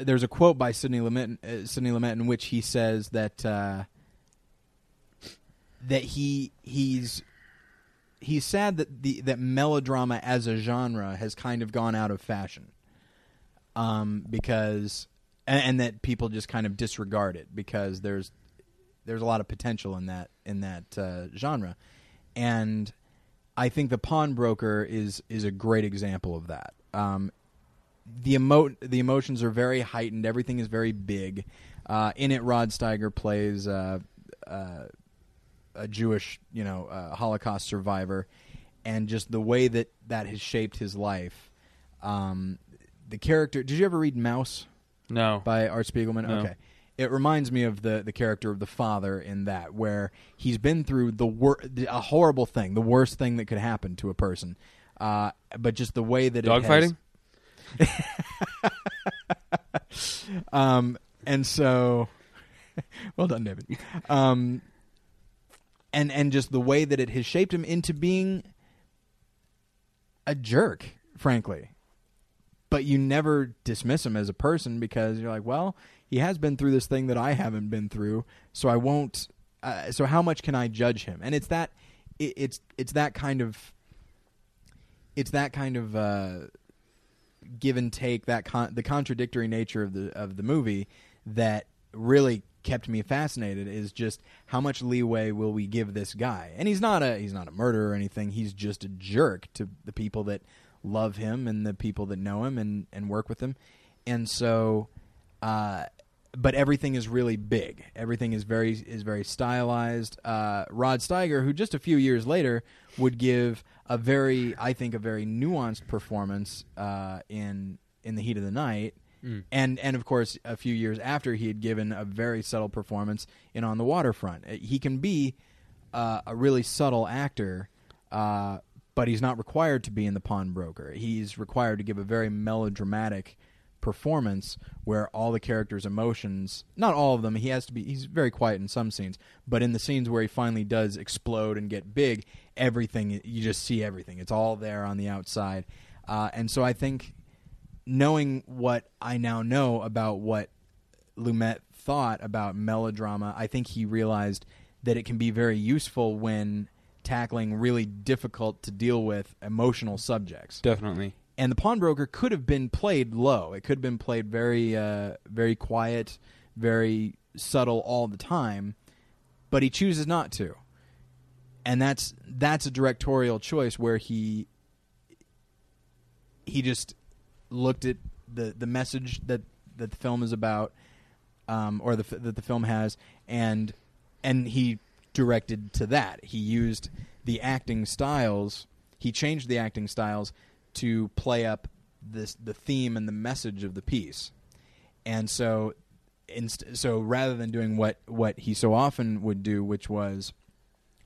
there's a quote by Sidney Lumet, uh, Sidney Lumet in which he says that uh, that he he's he's sad that the that melodrama as a genre has kind of gone out of fashion. Um, because and, and that people just kind of disregard it because there's there's a lot of potential in that in that uh, genre, and I think the pawnbroker is is a great example of that. Um, the emo- the emotions are very heightened. Everything is very big. Uh, in it, Rod Steiger plays uh, uh, a Jewish, you know, uh, Holocaust survivor, and just the way that that has shaped his life. Um, the character. Did you ever read Maus? No. by Art Spiegelman. No. Okay, it reminds me of the the character of the father in that, where he's been through the wor- a horrible thing, the worst thing that could happen to a person, uh, but just the way that it has- Dogfighting? um, and so, well done, David. Um, and and just the way that it has shaped him into being a jerk, frankly. But you never dismiss him as a person because you're like, well, he has been through this thing that I haven't been through, so I won't. Uh, so how much can I judge him? And it's that, it, it's it's that kind of, it's that kind of. Uh, give and take that con- the contradictory nature of the of the movie that really kept me fascinated is just how much leeway will we give this guy and he's not a he's not a murderer or anything he's just a jerk to the people that love him and the people that know him and and work with him and so uh but everything is really big. Everything is very is very stylized. Uh, Rod Steiger, who just a few years later would give a very, I think, a very nuanced performance uh, in in the Heat of the Night, and and of course a few years after he had given a very subtle performance in On the Waterfront. Uh, He can be uh, a really subtle actor, uh, but he's not required to be in the pawnbroker. He's required to give a very melodramatic performance where all the characters' emotions, not all of them, he has to be, he's very quiet in some scenes, but in the scenes where he finally does explode and get big, everything, you just see everything. It's all there on the outside. Uh, and so I think knowing what I now know about what Lumet thought about melodrama, I think he realized that it can be very useful when tackling really difficult to deal with emotional subjects. Definitely. And the pawnbroker could have been played low. It could have been played very, uh, very quiet, very subtle all the time, but he chooses not to. And that's that's a directorial choice where he he just looked at the the message that that the film is about, um, or the that the film has, and and he directed to that. He used the acting styles. He changed the acting styles to play up this the theme and the message of the piece, and so inst- so rather than doing what what he so often would do, which was,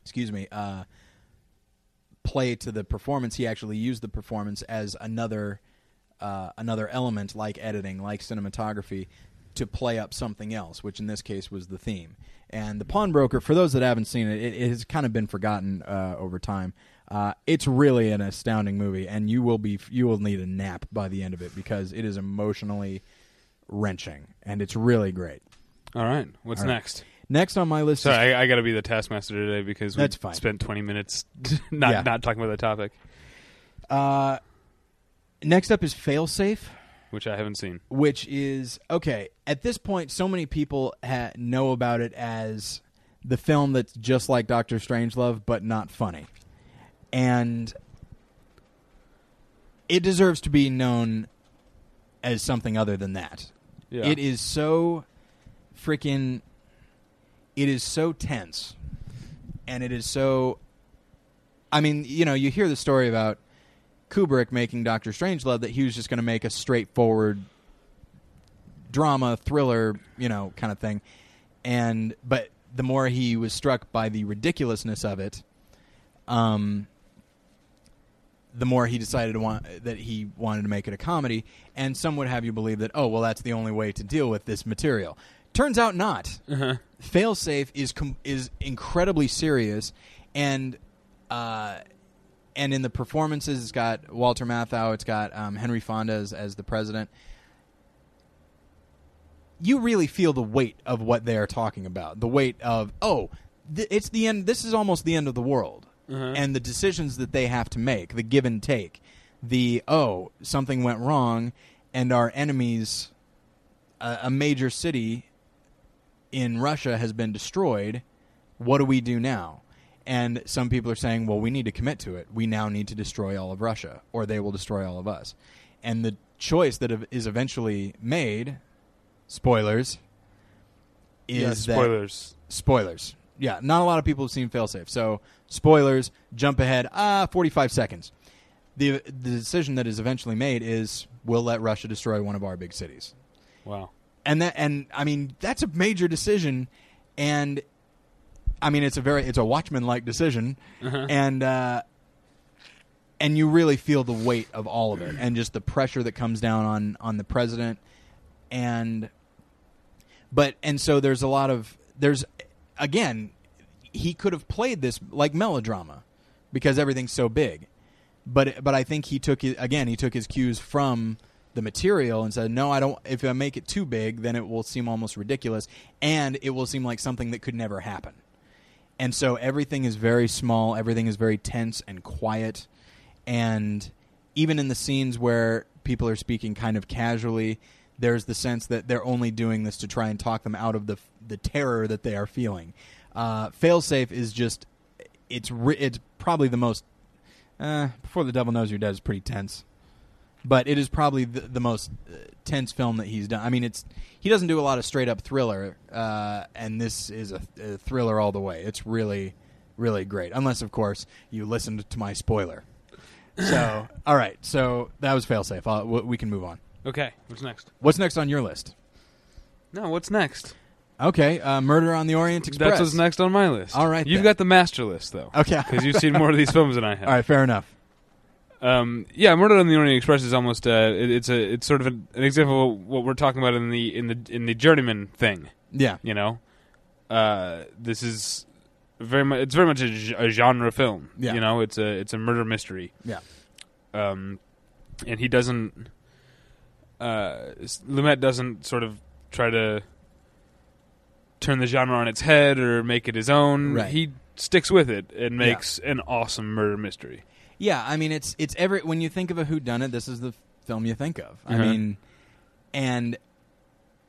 excuse me, uh, play to the performance, he actually used the performance as another uh, another element like editing, like cinematography, to play up something else, which in this case was the theme. And the pawnbroker, for those that haven't seen it, it, it has kind of been forgotten uh, over time. Uh, it's really an astounding movie, and you will be you will need a nap by the end of it because it is emotionally wrenching, and it's really great. All right. What's All right. next? Next on my list, is, Sorry, I, I got to be the taskmaster today because we That's fine. spent 20 minutes not Yeah. not talking about the topic, uh, next up is Failsafe. which I haven't seen. which is okay. At this point, so many people ha- know about it as the film that's just like Doctor Strangelove, but not funny, and it deserves to be known as something other than that. Yeah. It is so freaking. It is so tense, and it is so. I mean, you know, you hear the story about Kubrick making Doctor Strangelove that he was just going to make a straightforward drama thriller, you know, kind of thing. And but the more he was struck by the ridiculousness of it, um, the more he decided to want that he wanted to make it a comedy. And some would have you believe that oh well that's the only way to deal with this material. Turns out not. Uh-huh. Failsafe is com- is incredibly serious, and uh, and in the performances, it's got Walter Matthau, it's got um, Henry Fonda as, as the president. You really feel the weight of what they are talking about. The weight of oh, th- it's the end. This is almost the end of the world, Uh-huh. and the decisions that they have to make, the give and take, the oh something went wrong, and our enemies, a, a major city in Russia has been destroyed. What do we do now? And some people are saying, well, we need to commit to it. We now need to destroy all of Russia, or they will destroy all of us. And the choice that is eventually made, spoilers, is yeah, that spoilers. spoilers. Yeah, not a lot of people have seen Failsafe. So, spoilers, jump ahead, ah, 45 seconds. The, the decision that is eventually made is we'll let Russia destroy one of our big cities Wow. and that and I mean that's a major decision, and I mean it's a very it's a Watchmen like decision, Uh-huh. and uh, and you really feel the weight of all of it, and just the pressure that comes down on on the president, and but and so there's a lot of there's again he could have played this like melodrama because everything's so big but but I think he took again. He took his cues from the material and said, "No, I don't. If I make it too big, then it will seem almost ridiculous, and it will seem like something that could never happen." And so everything is very small. Everything is very tense and quiet, and even in the scenes where people are speaking kind of casually, there's the sense that they're only doing this to try and talk them out of the the terror that they are feeling. Uh, Failsafe is just it's ri- it's probably the most uh, before the devil knows you're dead is pretty tense, but it is probably the, the most uh, tense film that he's done. I mean, it's he doesn't do a lot of straight up thriller, uh, and this is a, a thriller all the way. It's really, really great. Unless, of course, you listened to my spoiler. So, all right. So that was failsafe. I'll, w- we can move on. Okay. What's next? What's next on your list? No. What's next? Okay, uh, Murder on the Orient Express. That's what's next on my list. All right, You've then. got the master list though, Okay, because you've seen more of these films than I have. All right, fair enough. Um, yeah, Murder on the Orient Express is almost uh, it, it's a it's sort of an, an example of what we're talking about in the in the in the journeyman thing. Yeah, You know, uh, this is very much it's very much a genre film. Yeah. You know, it's a it's a murder mystery. yeah, Um, and he doesn't. Uh, Lumet doesn't sort of try to turn the genre on its head or make it his own. Right. He sticks with it and makes an awesome murder mystery. yeah. I mean, it's it's every when you think of a Who Done It, this is the film you think of. I Uh-huh. mean, and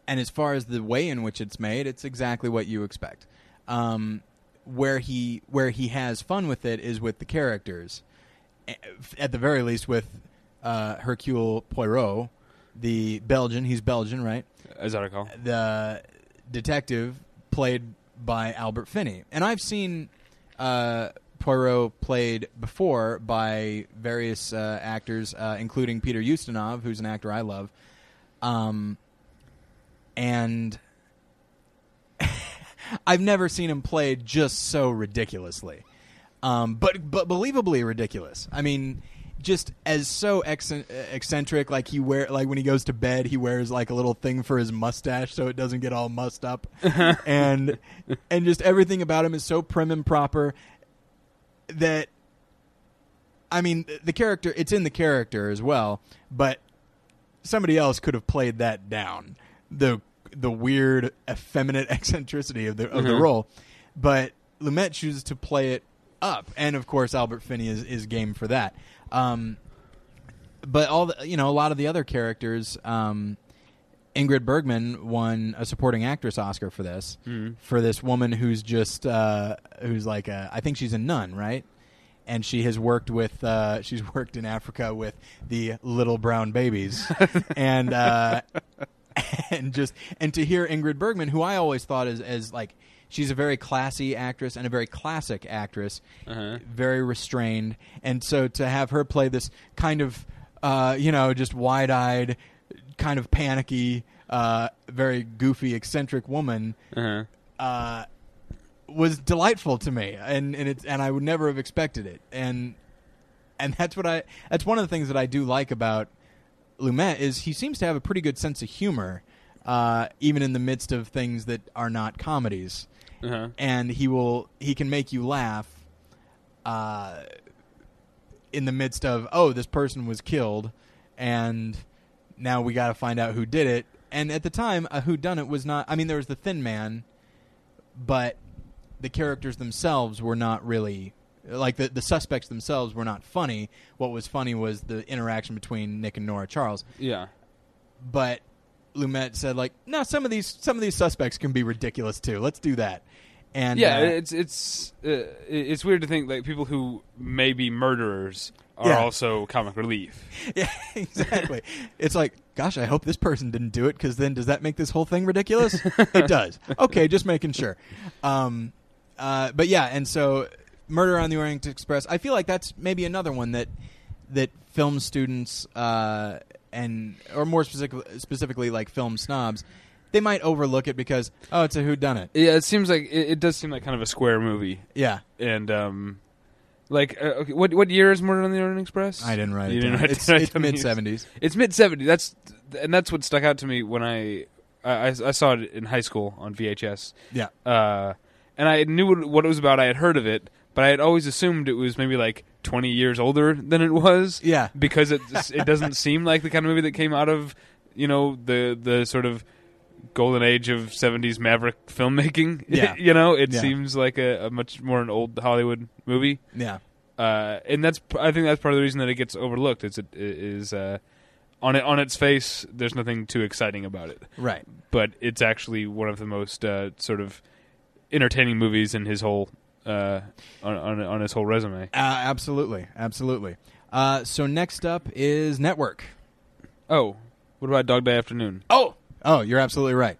and as far as the way in which it's made, it's exactly what you expect. Um, where he where he has fun with it is with the characters, Eh, at the very least with uh, Hercule Poirot, the Belgian. He's Belgian, right? As I recall. the detective played by Albert Finney, and I've seen uh, Poirot played before by various uh, actors, uh, including Peter Ustinov, who's an actor I love, um, and I've never seen him play just so ridiculously, um, but but believably ridiculous. I mean. Just as so eccentric, like he wear like when he goes to bed, he wears like a little thing for his mustache so it doesn't get all mussed up, and and just everything about him is so prim and proper that I mean the character it's in the character as well, but somebody else could have played that down the the weird effeminate eccentricity of the of the Mhm. role, but Lumet chooses to play it up, and of course Albert Finney is, is game for that. Um, but all the you know a lot of the other characters. Um, Ingrid Bergman won a supporting actress Oscar for this Mhm. for this woman who's just uh, who's like a I think she's a nun, right? And she has worked with uh, she's worked in Africa with the little brown babies, and uh, and just and to hear Ingrid Bergman, who I always thought as as like she's a very classy actress and a very classic actress, Uh-huh. very restrained, and so to have her play this kind of uh, you know just wide eyed, kind of panicky, uh, very goofy, eccentric woman Uh-huh. uh, was delightful to me, and and it's and I would never have expected it, and and that's what I that's one of the things that I do like about Lumet is he seems to have a pretty good sense of humor, uh, even in the midst of things that are not comedies, Uh-huh. and he will he can make you laugh, uh, in the midst of oh this person was killed, and now we got to find out who did it. And at the time, a who done it was not. I mean, there was the Thin Man, but the characters themselves were not really like the the suspects themselves were not funny. What was funny was the interaction between Nick and Nora Charles. Yeah. But Lumet said like, no, some of these some of these suspects can be ridiculous too. Let's do that. And yeah, uh, it's it's uh, it's weird to think like people who may be murderers are Yeah. also comic relief. Yeah, exactly. it's like, gosh, I hope this person didn't do it because then does that make this whole thing ridiculous? it does. Okay, just making sure. Um, uh, but yeah, and so Murder on the Orient Express. I feel like that's maybe another one that that film students uh, and or more specific, specifically like film snobs, they might overlook it because oh, it's a who done it. Yeah, it seems like it, it does seem like kind of a square movie, Yeah, and um, like uh, okay, what what year is Murder on the Orient Express? I didn't write You it. didn't down. write It's, down it's mid seventies. It's mid '70s. That's and that's what stuck out to me when I I, I I saw it in high school on VHS. Yeah, uh, and I knew what, what it was about. I had heard of it, but I had always assumed it was maybe like 20 years older than it was. Yeah. because it it doesn't seem like the kind of movie that came out of you know the the sort of golden age of 70s maverick filmmaking. Yeah. you know, it Yeah. seems like a, a much more an old Hollywood movie. yeah, Uh, and that's I think that's part of the reason that it gets overlooked. Is it is uh, on it on its face, there's nothing too exciting about it right. but it's actually one of the most uh, sort of entertaining movies in his whole uh, on, on on his whole resume. Uh, absolutely, absolutely. Uh, so next up is Network. Oh, what about Dog Day Afternoon? Oh, oh, you're absolutely right.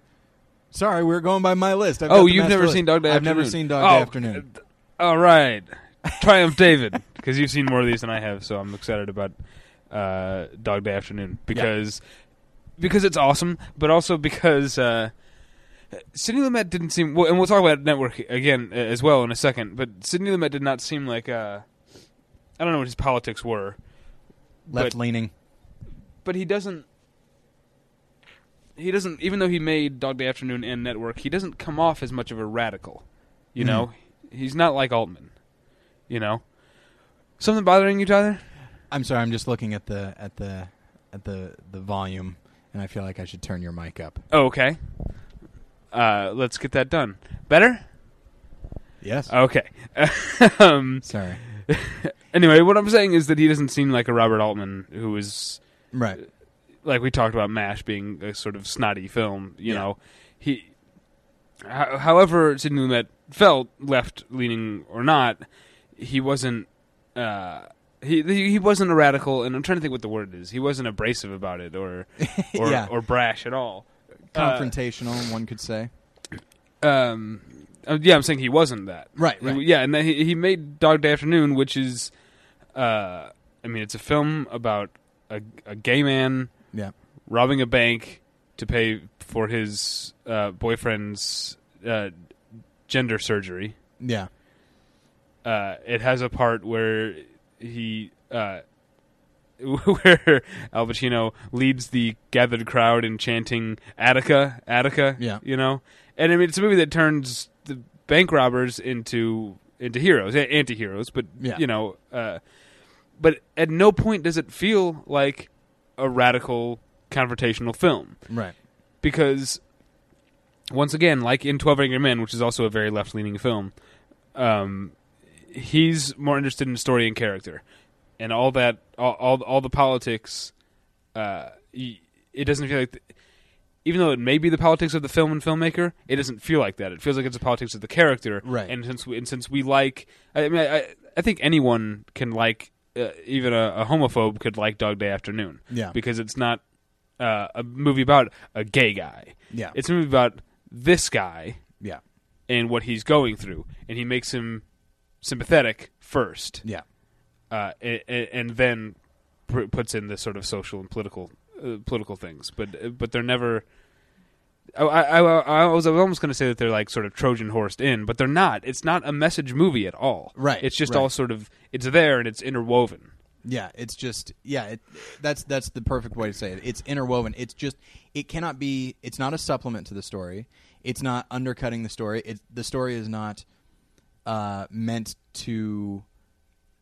Sorry, we are going by my list. I've oh, you've never list. seen Dog Day Afternoon? I've Afternoon? never seen Dog oh, Day Afternoon. all right, Triumph David, because you've seen more of these than I have, so I'm excited about uh, Dog Day Afternoon because because it's awesome, but also because uh, Sidney Lumet didn't seem, well, and we'll talk about Network again uh, as well in a second. But Sidney Lumet did not seem like uh, I don't know what his politics were, Left leaning, but he doesn't. He doesn't, even though he made Dog Day Afternoon and Network, he doesn't come off as much of a radical. You Hmm. know, he's not like Altman. You know, something bothering you, Tyler? I'm sorry. I'm just looking at the at the at the the volume, and I feel like I should turn your mic up. Oh, okay. Uh, let's get that done. Better? Yes. Okay. um, sorry. anyway, what I'm saying is that he doesn't seem like a Robert Altman who is Right. like we talked about Mash being a sort of snotty film. You Yeah. know, he. Ho- however, Sidney Lumet felt left leaning or not, he wasn't. Uh, he he he wasn't a radical, and I'm trying to think what the word is. He wasn't abrasive about it, or or, yeah. or brash at all. Confrontational, one could say. Um, uh, yeah, I'm saying he wasn't that. Right. He- Yeah, and then he, he made Dog Day Afternoon, which is, uh, I mean, it's a film about a, a gay man Yeah. robbing a bank to pay for his uh, boyfriend's uh, gender surgery. Yeah. Uh, it has a part where he. Where Al Pacino leads the gathered crowd in chanting Attica, Attica, Yeah. you know, and I mean it's a movie that turns the bank robbers into into heroes, anti-heroes, but Yeah. you know, uh, but at no point does it feel like a radical confrontational film Right. because once again, like in Twelve Angry Men, which is also a very left-leaning film, um, he's more interested in story and character, and all that, all all, all the politics. Uh, it doesn't feel like, th- even though it may be the politics of the film and filmmaker, it doesn't feel like that. It feels like it's the politics of the character, Right. And since we, and since we like, I mean, I, I think anyone can like, uh, even a, a homophobe could like Dog Day Afternoon Yeah. because it's not uh, a movie about a gay guy. Yeah. It's a movie about this guy yeah. and what he's going through, and he makes him sympathetic first, Yeah. Uh, and, and then pr- puts in the sort of social and political uh, political things. But but they're never. I, I, I, I was I was almost going to say that they're like sort of Trojan horsed in, but they're not. It's not a message movie at all. Right, It's just right. all sort of it's there and it's interwoven. Yeah, it's just yeah, it, that's that's the perfect way to say it. It's interwoven. It's just it cannot be. It's not a supplement to the story. It's not undercutting the story. It the story is not uh, meant to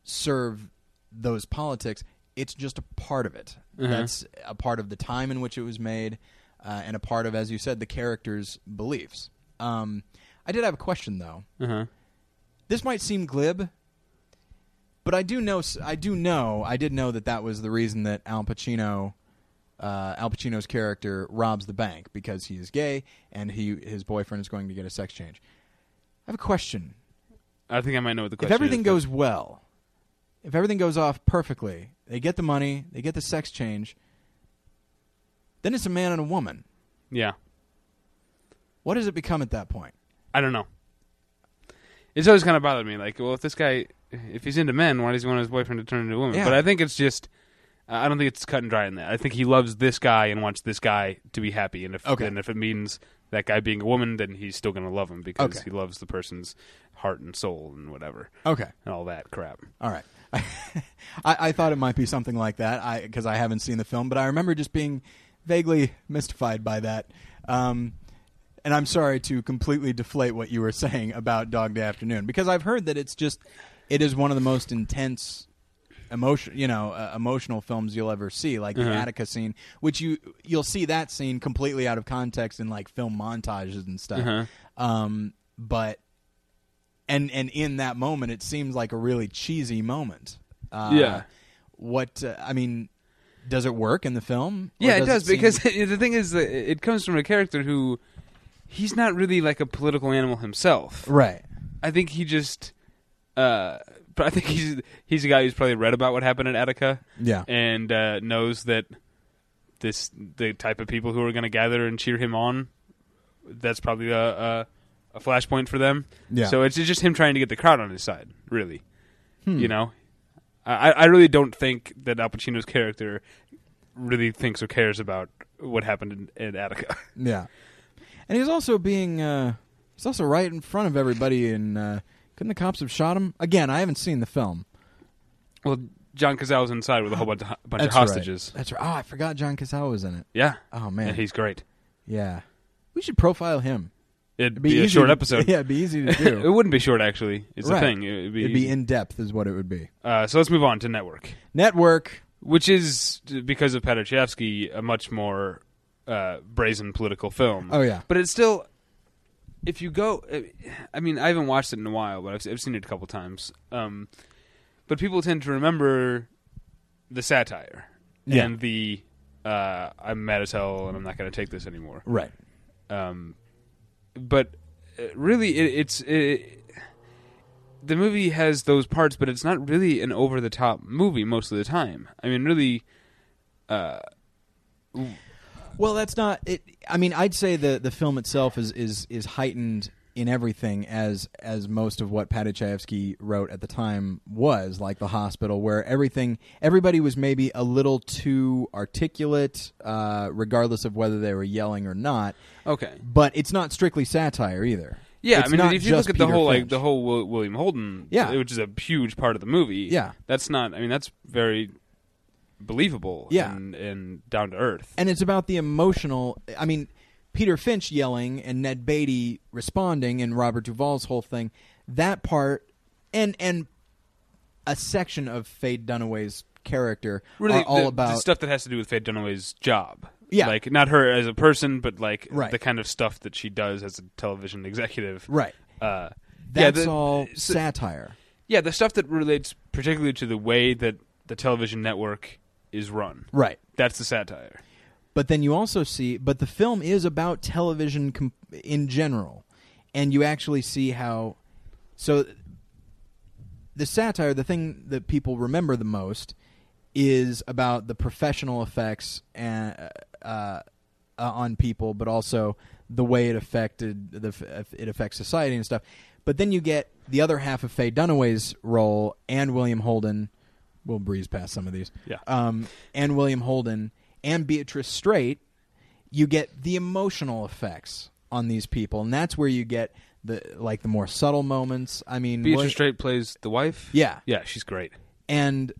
serve those politics. It's just a part of it. Uh-huh. That's a part of the time in which it was made, uh, and a part of, as you said, the characters' beliefs. Um, I did have a question though. Uh-huh. This might seem glib, but I do know. I do know. I did know that that was the reason that Al Pacino, uh, Al Pacino's character, robs the bank because he is gay and he his boyfriend is going to get a sex change. I have a question. I think I might know what the question If everything is, goes well, if everything goes off perfectly, they get the money, they get the sex change. Then it's a man and a woman. yeah. What does it become at that point? I don't know. It's always kind of bothered me. Like, well, if this guy, if he's into men, why does he want his boyfriend to turn into a woman? Yeah. But I think it's just, I don't think it's cut and dry in that. I think he loves this guy and wants this guy to be happy. And if Okay. and if it means that guy being a woman, then he's still going to love him because Okay. he loves the person's heart and soul and whatever Okay. and all that crap. All right. I, I thought it might be something like that because I haven't seen the film, but I remember just being vaguely mystified by that. Um, and I'm sorry to completely deflate what you were saying about Dog Day Afternoon because I've heard that it's just it is one of the most intense emotion you know uh, emotional films you'll ever see like the Uh-huh. Attica scene which you you'll see that scene completely out of context in like film montages and stuff Uh-huh. um, but and and in that moment it seems like a really cheesy moment uh, Yeah. what uh, I mean does it work in the film Yeah, it does seem- because the thing is that it comes from a character who he's not really like a political animal himself. right I think he just. Uh, but I think he's he's a guy who's probably read about what happened at Attica yeah and uh, knows that this the type of people who are going to gather and cheer him on. That's probably a, a a flashpoint for them. yeah So it's just him trying to get the crowd on his side, really. Hmm. You know, I I really don't think that Al Pacino's character really thinks or cares about what happened in, in Attica. Yeah. and he's also being uh, he's also right in front of everybody. And uh, couldn't the cops have shot him again? I haven't seen the film. Well, John Cazale was inside with a whole bunch of, bunch of That's right. hostages. That's right. Oh, I forgot John Cazale was in it. Yeah. Oh man, yeah, he's great. yeah. We should profile him. It'd be, a short to- episode. Yeah, it'd be easy to do. it wouldn't be short, actually. It's Right. the thing. It'd be, It'd be in depth, is what it would be. uh, so let's move on to Network, Network. which is because of Paddy Chayefsky a much more uh, brazen political film. Oh yeah. But it's still, if you go, I mean, I haven't watched it in a while, but I've, I've seen it a couple times. Um, but people tend to remember the satire Yeah. and the uh, "I'm mad as hell and I'm not going to take this anymore." Right. Um, but uh, really, it, it's it, the movie has those parts, but it's not really an over the top movie most of the time. I mean, really. Uh, Well, that's not it. I mean, I'd say the the film itself is is is heightened in everything as as most of what Paddy Chayefsky wrote at the time was, like the hospital, where everything everybody was maybe a little too articulate, uh, regardless of whether they were yelling or not. okay. But it's not strictly satire either. Yeah, It's I mean, if you look at the Peter whole like the whole William Holden, Yeah. which is a huge part of the movie. Yeah. that's not. I mean, that's very believable. Yeah. and, and down to earth. and it's about the emotional. I mean, Peter Finch yelling and Ned Beatty responding, and Robert Duvall's whole thing. That part, and and a section of Faye Dunaway's character really, are all the, about the stuff that has to do with Faye Dunaway's job. Yeah. like not her as a person, but like Right. the kind of stuff that she does as a television executive. right. Uh, That's yeah, the, all so- satire. Yeah, the stuff that relates particularly to the way that the television network is run. Right. That's the satire. But then you also see, but the film is about television com- in general, and you actually see how. So, the satire, the thing that people remember the most, is about the professional effects and, uh, uh, on people, but also the way it affected the it affects society and stuff. But then you get the other half of Faye Dunaway's role and William Holden. We'll breeze past some of these Yeah. um, and William Holden and Beatrice Straight, you get the emotional effects on these people, and that's where you get the like the more subtle moments. I mean, Beatrice what- Straight plays the wife. yeah, Yeah, she's great. and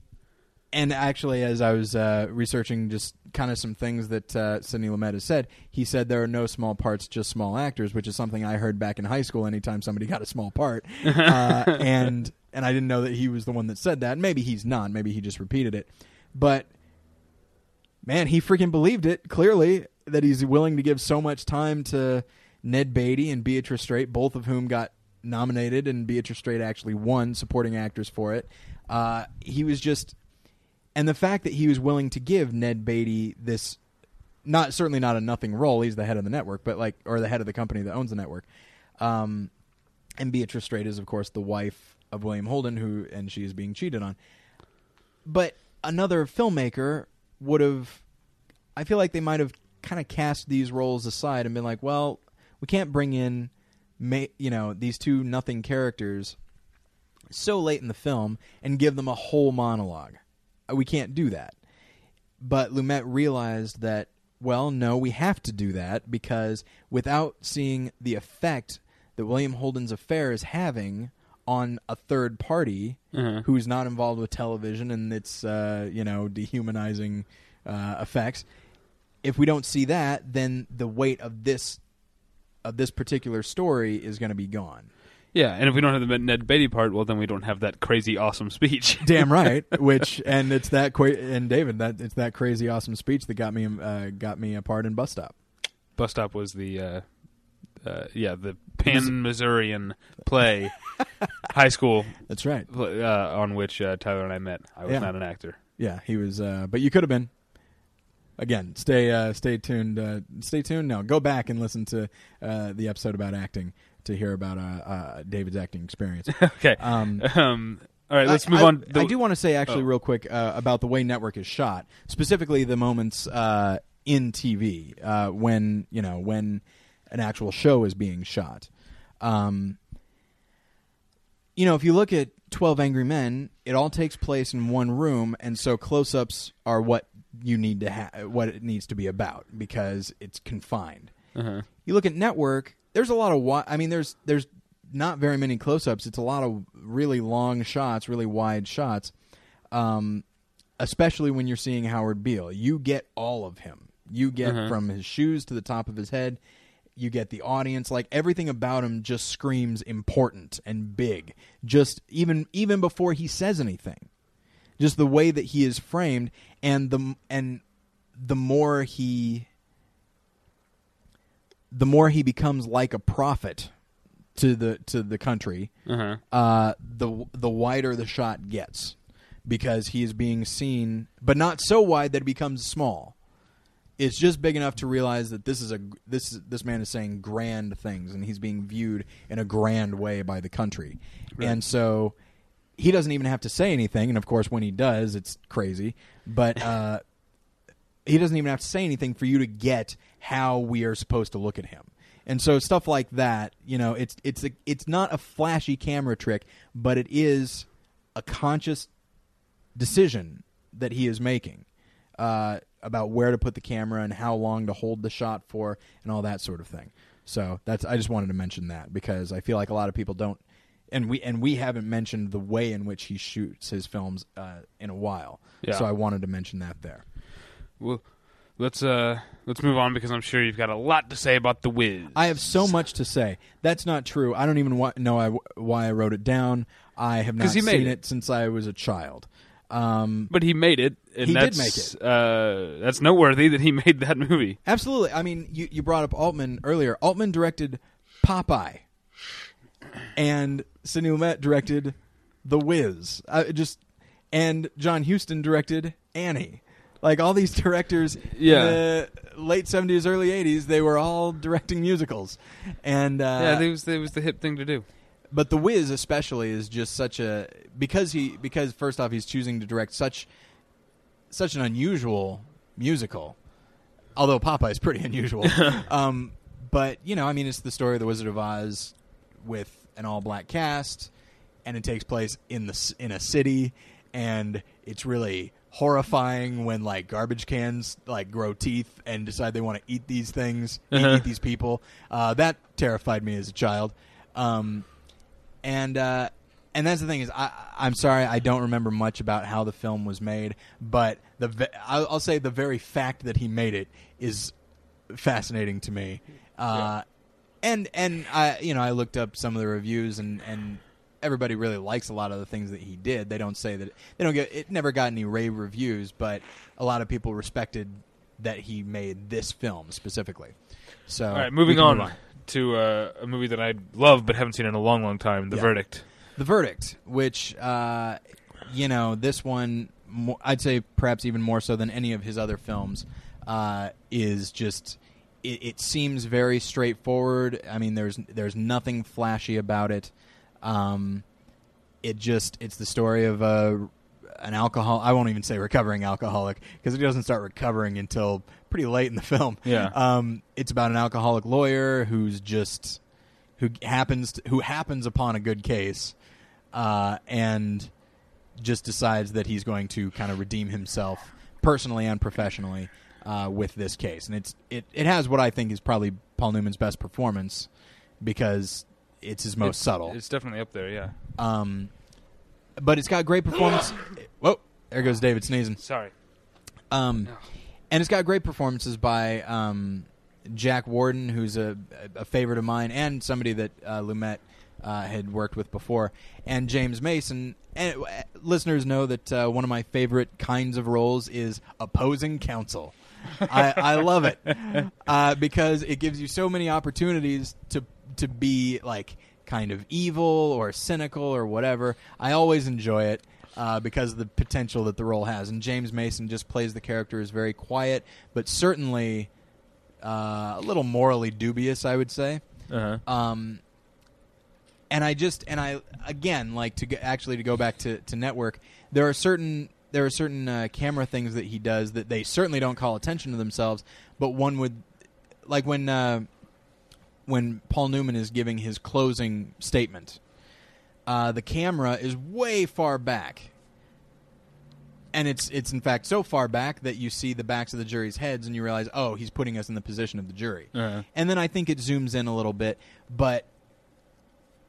and actually, as I was uh, researching just kind of some things that uh, Sidney Lumet has said, he said there are no small parts, just small actors, which is something I heard back in high school. Anytime somebody got a small part, uh, and and I didn't know that he was the one that said that. Maybe he's not. Maybe he just repeated it. But man, he freaking believed it. Clearly, that he's willing to give so much time to Ned Beatty and Beatrice Straight, both of whom got nominated, and Beatrice Straight actually won supporting actors for it. Uh, he was just, and the fact that he was willing to give Ned Beatty this, not certainly not a nothing role. He's the head of the network, but like, or the head of the company that owns the network. Um, and Beatrice Straight is, of course, the wife of William Holden, who and she is being cheated on. But another filmmaker would have, I feel like they might have kind of cast these roles aside and been like, well, we can't bring in, you know, these two nothing characters so late in the film and give them a whole monologue. Uh, We can't do that. But Lumet realized that, well, no, we have to do that because without seeing the effect that William Holden's affair is having on a third party Uh-huh. who's not involved with television and its, uh, you know, dehumanizing uh, effects, if we don't see that, then the weight of this of this particular story is going to be gone. Yeah, and if we don't have the Ned Beatty part, well, then we don't have that crazy awesome speech. Damn right. Which and it's that qua- and David that it's that crazy awesome speech that got me uh, got me a part in bus stop. Bus Stop was the, uh, yeah, the Pan Missourian play, high school, That's right. uh, on which uh, Tyler and I met. I was Yeah. not an actor. Yeah, he was. Uh, but you could have been. Again, stay uh, stay tuned. Uh, stay tuned. No, go back and listen to uh, the episode about acting to hear about uh, uh, David's acting experience. okay. Um, Um, all right, let's I- move I, on. I do want to say actually Oh. real quick uh, about the way network is shot, specifically the moments uh, in TV uh, when you know when an actual show is being shot. Um, you know, if you look at Twelve Angry Men, it all takes place in one room, and so close-ups are what you need to have, what it needs to be about because it's confined. Uh-huh. You look at network. There's a lot of wi- I mean, there's there's not very many close-ups. It's a lot of really long shots, really wide shots. Um, especially when you're seeing Howard Beale, you get all of him. You get Uh-huh. from his shoes to the top of his head. You get the audience. Like everything about him just screams important and big. Just even even before he says anything just the way that he is framed and the and the more he the more he becomes like a prophet to the to the country Uh-huh. uh the the wider the shot gets because he is being seen but not so wide that it becomes small it's just big enough to realize that this is a this this man is saying grand things and he's being viewed in a grand way by the country. And so he doesn't even have to say anything and of course when he does it's crazy. But uh he doesn't even have to say anything for you to get how we are supposed to look at him. And so stuff like that, you know, it's it's a, it's not a flashy camera trick, but it is a conscious decision that he is making uh, about where to put the camera and how long to hold the shot for and all that sort of thing. So that's I just wanted to mention that because I feel like a lot of people don't and we and we haven't mentioned the way in which he shoots his films uh, in a while. Yeah. So I wanted to mention that there. Well, let's uh let's move on because I'm sure you've got a lot to say about the Wiz. I have so much to say. That's not true. I don't even wa- know I, why I wrote it down. I have not seen it. it. since I was a child. Um, but he made it, and He did that's, make it. Uh, that's noteworthy that he made that movie. absolutely. I mean, you, you brought up Altman earlier. Altman directed Popeye, and Sidney Lumet directed The Wiz. Uh, just and John Huston directed Annie. Like all these directors Yeah. in the late seventies, early eighties, they were all directing musicals, and uh, yeah, it was it was the hip thing to do. But the Wiz especially is just such a because he because first off he's choosing to direct such such an unusual musical although Popeye's pretty unusual. Um, but you know I mean it's the story of the Wizard of Oz with an all black cast and it takes place in the in a city and it's really horrifying when like garbage cans like grow teeth and decide they want to eat these things eat- Uh-huh. eat these people. Uh, that terrified me as a child. Um, and uh, and that's the thing is I I'm sorry I don't remember much about how the film was made, but the ve- I'll, I'll say the very fact that he made it is fascinating to me. Uh, And and I you know I looked up some of the reviews and and everybody really likes a lot of the things that he did. They don't say that they don't get it never got any rave reviews, but a lot of people respected that he made this film specifically. So All right, moving on, move to uh, a movie that I love but haven't seen in a long, long time. The Yeah. Verdict. The Verdict, which uh, you know, this one mo- I'd say perhaps even more so than any of his other films uh, is just it, it seems very straightforward. I mean, there's there's nothing flashy about it. Um, it just it's the story of a an alcohol. I won't even say recovering alcoholic because he doesn't start recovering until pretty late in the film. Yeah. Um, it's about an alcoholic lawyer who's just who happens to, who happens upon a good case, uh, and just decides that he's going to kind of redeem himself personally and professionally uh, with this case. And it's it it has what I think is probably Paul Newman's best performance because it's his most It's- subtle. It's definitely up there. Yeah. Um, but it's got great performance. Whoa, there goes David sneezing. Sorry. Um, and it's got great performances by um, Jack Warden, who's a, a favorite of mine, and somebody that uh, Lumet uh, had worked with before, and James Mason. And uh, listeners know that uh, one of my favorite kinds of roles is opposing counsel. I, I love it uh, because it gives you so many opportunities to to be like kind of evil or cynical or whatever. I always enjoy it uh, because of the potential that the role has. And James Mason just plays the character as very quiet, but certainly uh, a little morally dubious, I would say. Uh huh. Um, and I just and I again like to go, actually to go back to, to network. There are certain there are certain uh, camera things that he does that they certainly don't call attention to themselves, but one would like when uh, when Paul Newman is giving his closing statement. Uh, the camera is way far back, and it's it's in fact so far back that you see the backs of the jury's heads and you realize oh he's putting us in the position of the jury. Uh-huh. and then i think it zooms in a little bit but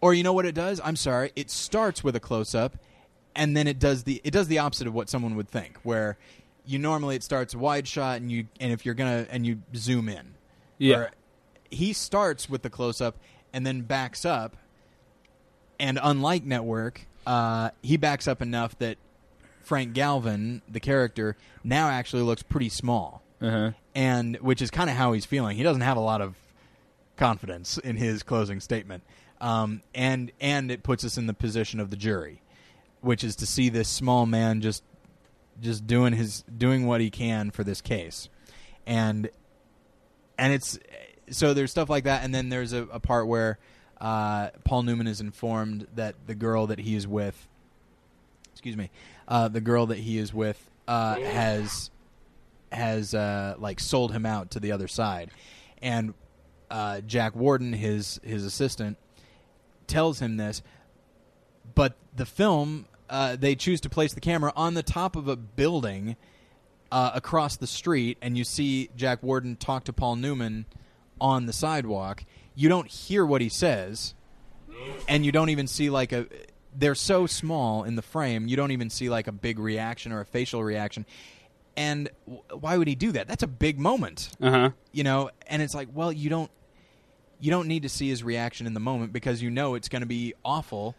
or you know what it does? I'm sorry. It starts with a close-up and then it does the it does the opposite of what someone would think where you normally it starts wide shot and you and if you're gonna and you zoom in. Yeah. Or he starts with the close-up and then backs up and unlike network uh, he backs up enough that frank galvin the character now actually looks pretty small Uh-huh. and which is kind of how he's feeling. He doesn't have a lot of confidence in his closing statement, um, and and it puts us in the position of the jury, which is to see this small man just just doing his doing what he can for this case, and and it's so there's stuff like that, and then there's a, a part where uh, Paul Newman is informed that the girl that he is with, excuse me, uh, the girl that he is with uh, has has uh, like sold him out to the other side, and uh, Jack Warden, his his assistant, tells him this. But the film, uh, they choose to place the camera on the top of a building across the street, and you see Jack Warden talk to Paul Newman on the sidewalk. You don't hear what he says, and you don't even see like a. They're so small in the frame, you don't even see like a big reaction or a facial reaction. And w- why would he do that? That's a big moment Uh huh. you know and it's like well you don't you don't need to see his reaction in the moment because you know it's going to be awful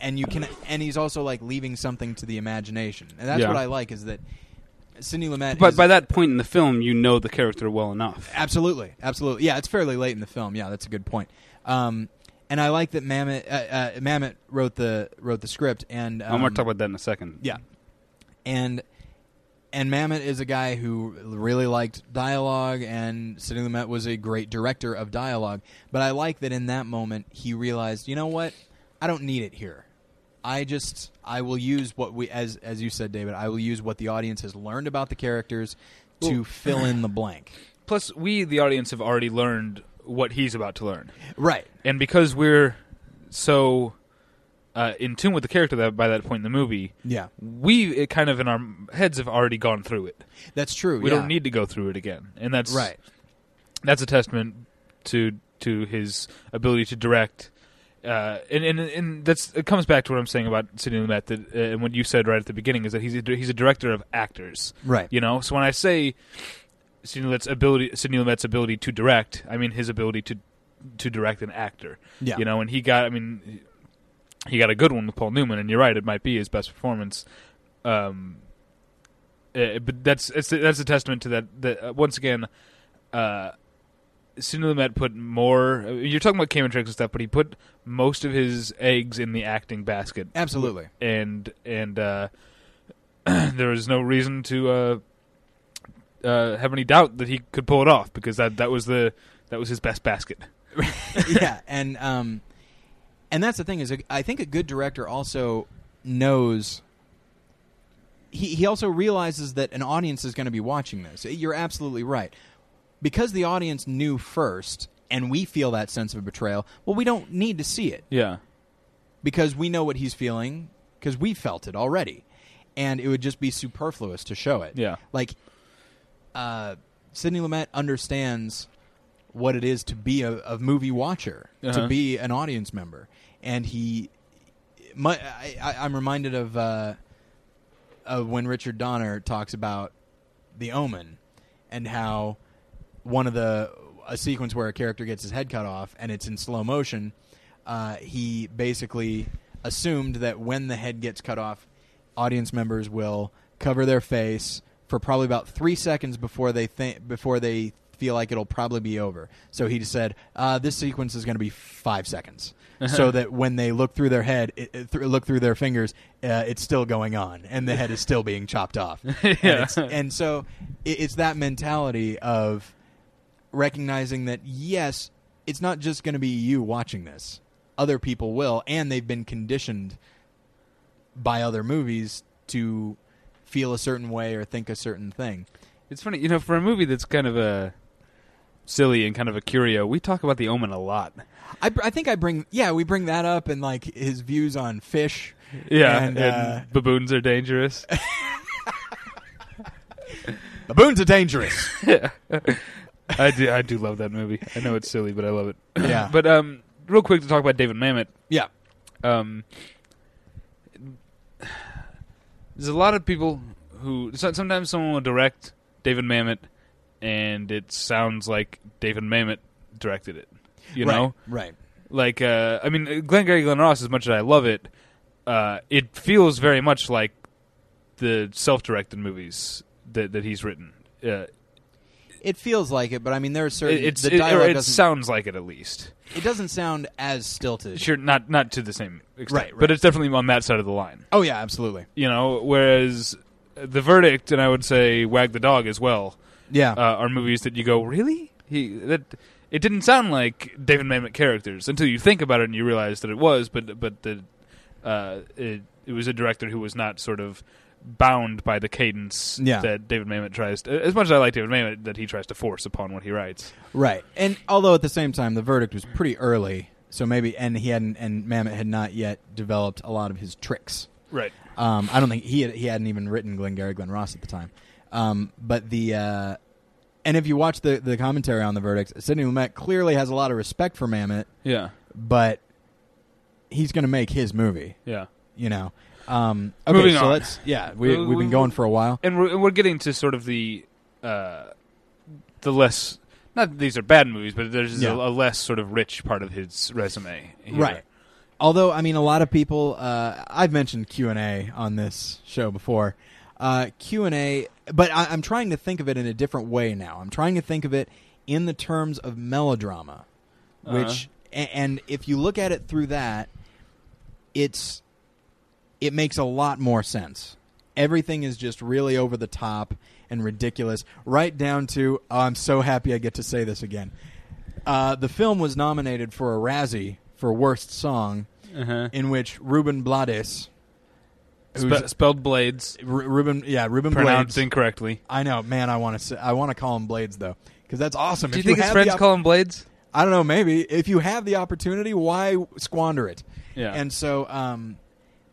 and you can and he's also like leaving something to the imagination and that's Yeah. what i like is that Sidney Lumet But is- by that point in the film, you know the character well enough. absolutely absolutely yeah it's fairly late in the film yeah that's a good point um, and i like that Mamet uh, uh, Mamet wrote the wrote the script and um, I'm going to talk about that in a second. Yeah, and and Mamet is a guy who really liked dialogue, and Sidney Lumet was a great director of dialogue. But I like that in that moment he realized, you know what, I don't need it here. I just I will use what we as as you said, David. I will use what the audience has learned about the characters to fill in the blank. Plus, we, the audience, have already learned what he's about to learn. Right. And because we're so uh, in tune with the character that by that point in the movie, Yeah, we it kind of in our heads have already gone through it. that's true. We yeah. don't need to go through it again, and that's right. That's a testament to to his ability to direct. Uh, and, and and that's it comes back to what I'm saying about Sidney Lumet that uh, and what you said right at the beginning is that he's a, he's a director of actors. Right. You know, so when I say Sidney Lumet's ability, Sidney Lumet's ability to direct, I mean his ability to to direct an actor. Yeah. You know, and he got, I mean, he got a good one with Paul Newman, and you're right, it might be his best performance. Um, uh, but that's it's, that's a testament to that. That uh, once again, uh, Sidney Lumet put more. You're talking about camera tricks and stuff, but he put most of his eggs in the acting basket Absolutely. and and uh, there was no reason to uh, uh, have any doubt that he could pull it off because that that was the that was his best basket. yeah, and um, and that's the thing is, I think a good director also knows. He he also realizes that an audience is going to be watching this. You're absolutely right, because the audience knew first, and we feel that sense of betrayal. Well, we don't need to see it Yeah, because we know what he's feeling because we felt it already, and it would just be superfluous to show it. yeah, like uh, Sidney Lumet understands what it is to be a, a movie watcher, Uh-huh. to be an audience member, and he. My, I, I, I'm reminded of uh, of when Richard Donner talks about The Omen, and how one of the a sequence where a character gets his head cut off and it's in slow motion. Uh, he basically assumed that when the head gets cut off, audience members will cover their face for probably about three seconds before they think before they feel like it'll probably be over. So he just said, uh, "This sequence is going to be five seconds." so that when they look through their head, it, it, th- look through their fingers, uh, it's still going on, and the head is still being chopped off. and, it's, and so it, it's that mentality of recognizing that yes, it's not just going to be you watching this; other people will, and they've been conditioned by other movies to feel a certain way or think a certain thing. it's funny, you know, for a movie that's kind of a silly and kind of a curio, we talk about The Omen a lot. I, I think I bring yeah we bring that up and like his views on fish Yeah, And, and, uh, baboons are dangerous. Baboons are dangerous. I do. I do love that movie. I know it's silly, but I love it. Yeah. but um, real quick to talk about David Mamet. yeah. Um, there's a lot of people who sometimes someone will direct David Mamet, and it sounds like David Mamet directed it. You right, know, Right. like uh, I mean, Glengarry Glen Ross. As much as I love it, uh, it feels very much like the self-directed movies that that he's written. Uh, It feels like it, but I mean, there are certain. it, it's the it, dialogue it doesn't. sounds like it at least. it doesn't sound as stilted. Sure, not not to the same extent, Right, right. but it's definitely on that side of the line. Oh yeah, absolutely. You know, whereas the verdict and I would say Wag the Dog as well Yeah. uh, are movies that you go really he that it didn't sound like David Mamet characters until you think about it and you realize that it was, but but the uh, it, it was a director who was not sort of bound by the cadence Yeah. that David Mamet tries to, as much as I like David Mamet that he tries to force upon what he writes. Right, and although at the same time the verdict was pretty early, so maybe and he hadn't and Mamet had not yet developed a lot of his tricks. Right. Um, I don't think he had, he hadn't even written Glengarry Glen Ross at the time. Um, but the uh, and if you watch the the commentary on the verdict, Sidney Lumet clearly has a lot of respect for Mamet, Yeah. but he's going to make his movie. Yeah. You know. Um, okay, Moving so on. let's yeah we Uh, we've been going for a while. and we're, we're getting to sort of the uh, the less not that these are bad movies, but there's Yeah. a, a less sort of rich part of his resume, here. Right. Although I mean, a lot of people. Uh, I've mentioned Q and A on this show before. Uh, Q and A, but I, I'm trying to think of it in a different way now. I'm trying to think of it in the terms of melodrama, which, a- and if you look at it through that, it's it makes a lot more sense. Everything is just really over the top and ridiculous, right down to oh, I'm so happy I get to say this again. Uh, the film was nominated for a Razzie for Worst Song, Uh-huh. in which Ruben Blades, who's Spe- spelled blades, Ru- Ruben, yeah, Ruben pronounced Blades. incorrectly. I know, man. I want to I want to call him Blades though, because that's awesome. Do you If think his have friends op- call him blades? I don't know. Maybe if you have the opportunity, why squander it? Yeah. And so, um,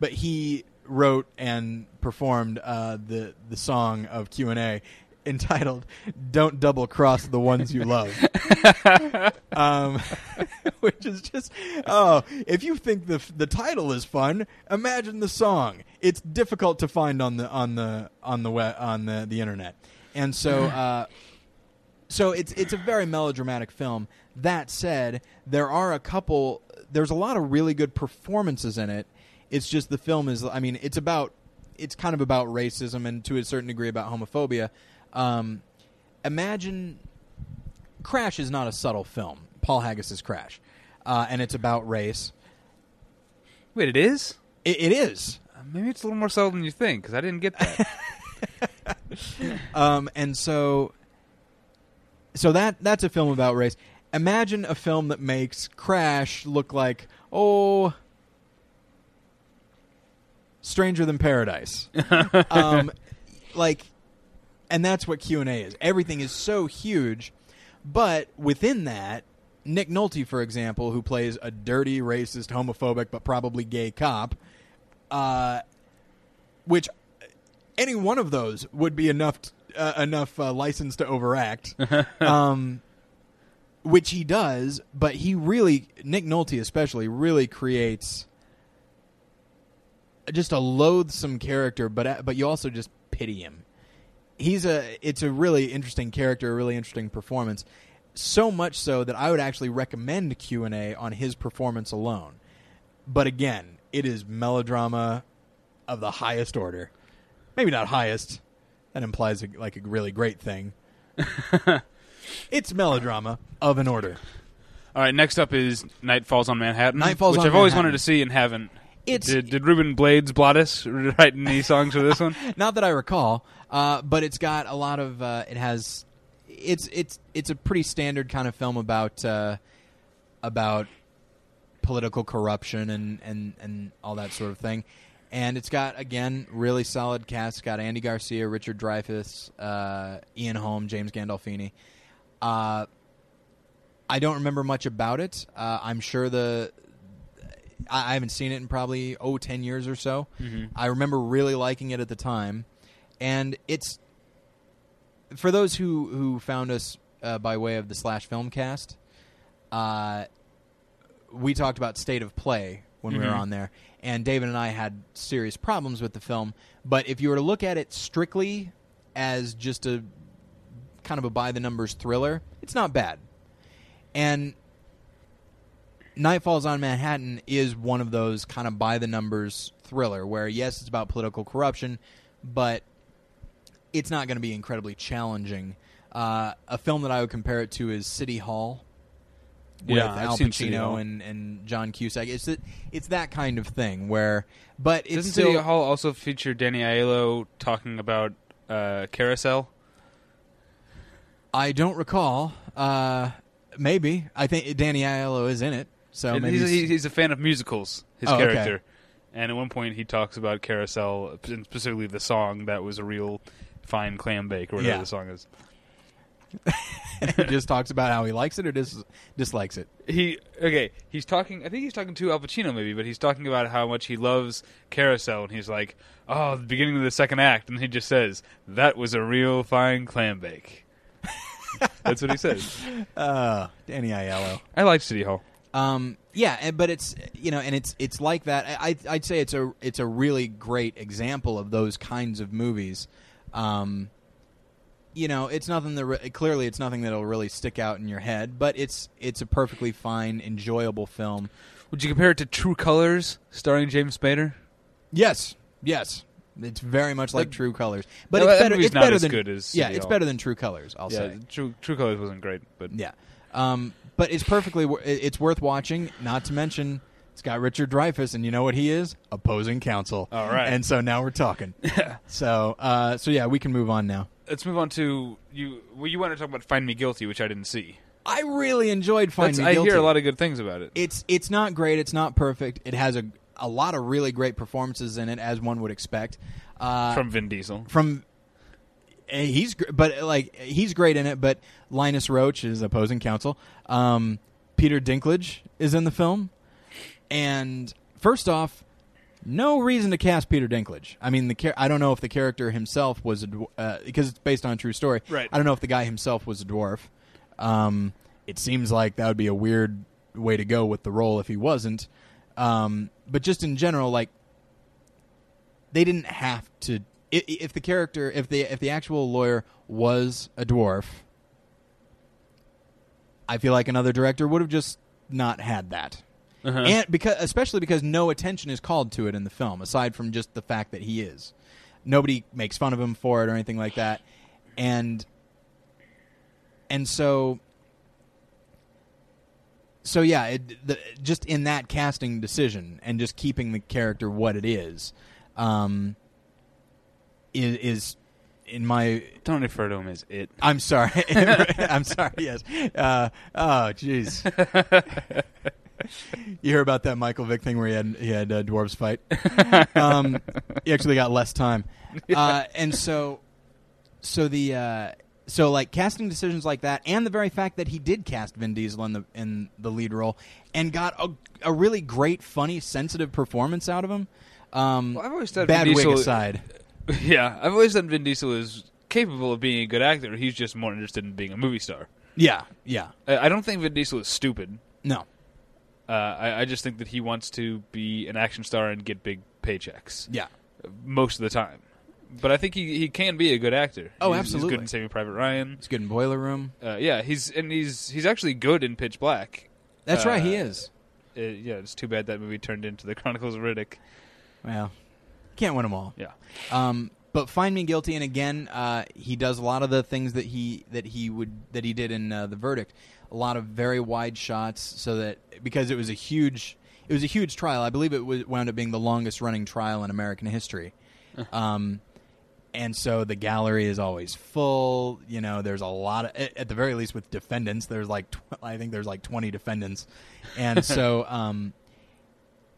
but he wrote and performed uh, the the song of Q and A entitled "Don't Double Cross the Ones You Love," um, which is just oh, if you think the the title is fun, imagine the song. It's difficult to find on the on the on the web, on the the internet, and so. Uh, so it's it's a very melodramatic film. That said, there are a couple. There's a lot of really good performances in it. It's just the film is. I mean, it's about. It's kind of about racism and to a certain degree about homophobia. Um, imagine, Crash is not a subtle film. Paul Haggis's Crash, uh, and it's about race. Wait, it is? It, it is. Uh, Maybe it's a little more subtle than you think, because I didn't get that. Um, and so, so that that's a film about race. Imagine a film that makes Crash look like oh, Stranger Than Paradise. um, like, and that's what Q and A is. Everything is so huge, but within that, Nick Nolte, for example, who plays a dirty, racist, homophobic, but probably gay cop, uh, which any one of those would be enough t- uh, enough uh, license to overact. um, which he does, but he really Nick Nolte especially really creates just a loathsome character, but but you also just pity him. He's a it's a really interesting character, a really interesting performance. So much so that I would actually recommend Q and A on his performance alone. But again, it is melodrama of the highest order. Maybe not highest. That implies a, like a really great thing. it's melodrama of an order. All right, next up is Night Falls on Manhattan, Night Falls which on I've always wanted to see and haven't. It's Did, did Ruben Blades Blades write any songs for this one? not that I recall, uh, but it's got a lot of. Uh, it has. It's it's it's a pretty standard kind of film about uh, about political corruption and, and, and all that sort of thing. And it's got again really solid cast. It's got Andy Garcia, Richard Dreyfuss, uh, Ian Holm, James Gandolfini. Uh, I don't remember much about it. Uh, I'm sure the I, I haven't seen it in probably oh 10 years or so. I remember really liking it at the time, and it's for those who who found us uh, by way of the slash filmcast, uh, we talked about state of play when we were Mhm. on there, and David and I had serious problems with the film. But if you were to look at it strictly as just a kind of a by the numbers thriller, it's not bad. And Night Falls on Manhattan is one of those kind of by the numbers thriller where yes, it's about political corruption, but it's not going to be incredibly challenging. Uh, a film that I would compare it to is City Hall with Yeah, Al Pacino and, and John Cusack. It's that it's that kind of thing where, but it's Doesn't still City Hall also feature Danny Aiello talking about uh, Carousel? I don't recall. Uh, maybe I think Danny Aiello is in it. So maybe he's, he's, he's a fan of musicals. His Oh, okay. character, and at one point he talks about Carousel, and specifically the song that was a real fine clam bake or whatever Yeah. the song is. he just talks about how he likes it or dis- dislikes it. He okay. He's talking. I think he's talking to Al Pacino maybe, but he's talking about how much he loves Carousel, and he's like, "Oh, the beginning of the second act," and he just says, "That was a real fine clam bake." That's what he says. Uh, Danny Aiello. I like City Hall. Um, yeah, and- but it's you know, and it's it's like that. I I'd say it's a it's a really great example of those kinds of movies. Um, you know, it's nothing that re- clearly it's nothing that'll really stick out in your head, but it's it's a perfectly fine, enjoyable film. Would you compare it to True Colors, starring James Spader? Yes, yes, it's very much like That- True Colors, but No, it's better. It's not better as than good as yeah, it's better than True Colors. I'll yeah, say. True True Colors wasn't great, but Yeah, um, but it's perfectly it's worth watching. Not to mention, it's got Richard Dreyfuss, and you know what he is? Opposing counsel. All right. and so now we're talking. so, uh, so yeah, we can move on now. let's move on to you. Well, you want to talk about Find Me Guilty, which I didn't see. I really enjoyed Find That's- Me I Guilty. I hear a lot of good things about it. It's it's not great. It's not perfect. It has a a lot of really great performances in it, as one would expect. Uh, from Vin Diesel. from he's but like he's great in it but linus roach is opposing counsel. Um, peter dinklage is in the film. And first off no reason to cast peter dinklage. I mean the char- i don't know if the character himself was a dw- uh, because it's based on a true story. Right. i don't know if the guy himself was a dwarf. Um, it seems like that would be a weird way to go with the role if he wasn't. Um, but just in general like they didn't have to if the character if the if the actual lawyer was a dwarf i feel like another director would have just not had that. Uh-huh. and because especially because no attention is called to it in the film aside from just the fact that he is. Nobody makes fun of him for it or anything like that. And and so so yeah it, the, just in that casting decision and just keeping the character what it is um is, is in my Don't refer to him as it. I'm sorry. I'm sorry. Yes. Uh, oh, jeez. you hear about that Michael Vick thing where he had he had uh, dwarves fight? Um, he actually got less time, uh, and so so the uh, so like casting decisions like that, and the very fact that he did cast Vin Diesel in the in the lead role, and got a, a really great, funny, sensitive performance out of him. Um, Well, I've always thought bad Vin wig Diesel- aside. Yeah, I've always thought Vin Diesel is capable of being a good actor. He's just more interested in being a movie star. Yeah. Yeah. I, I don't think Vin Diesel is stupid. No. Uh, I, I just think that he wants to be an action star and get big paychecks Yeah. most of the time. But I think he, he can be a good actor. Oh, He's- He's absolutely. good in Saving Private Ryan. It's good in Boiler Room. Uh, yeah, he's and he's he's actually good in Pitch Black. That's Uh, right. He is. Uh, yeah, it's too bad that movie turned into the Chronicles of Riddick. Well, can't win them all. Yeah. Um, but find me guilty, and again, uh, he does a lot of the things that he that he would that he did in uh, the verdict. A lot of very wide shots, so that because it was a huge it was a huge trial. I believe it was, wound up being the longest running trial in American history. um, and so the gallery is always full. You know, there's a lot of at the very least with defendants. There's like tw- I think there's like 20 defendants, and so. Um,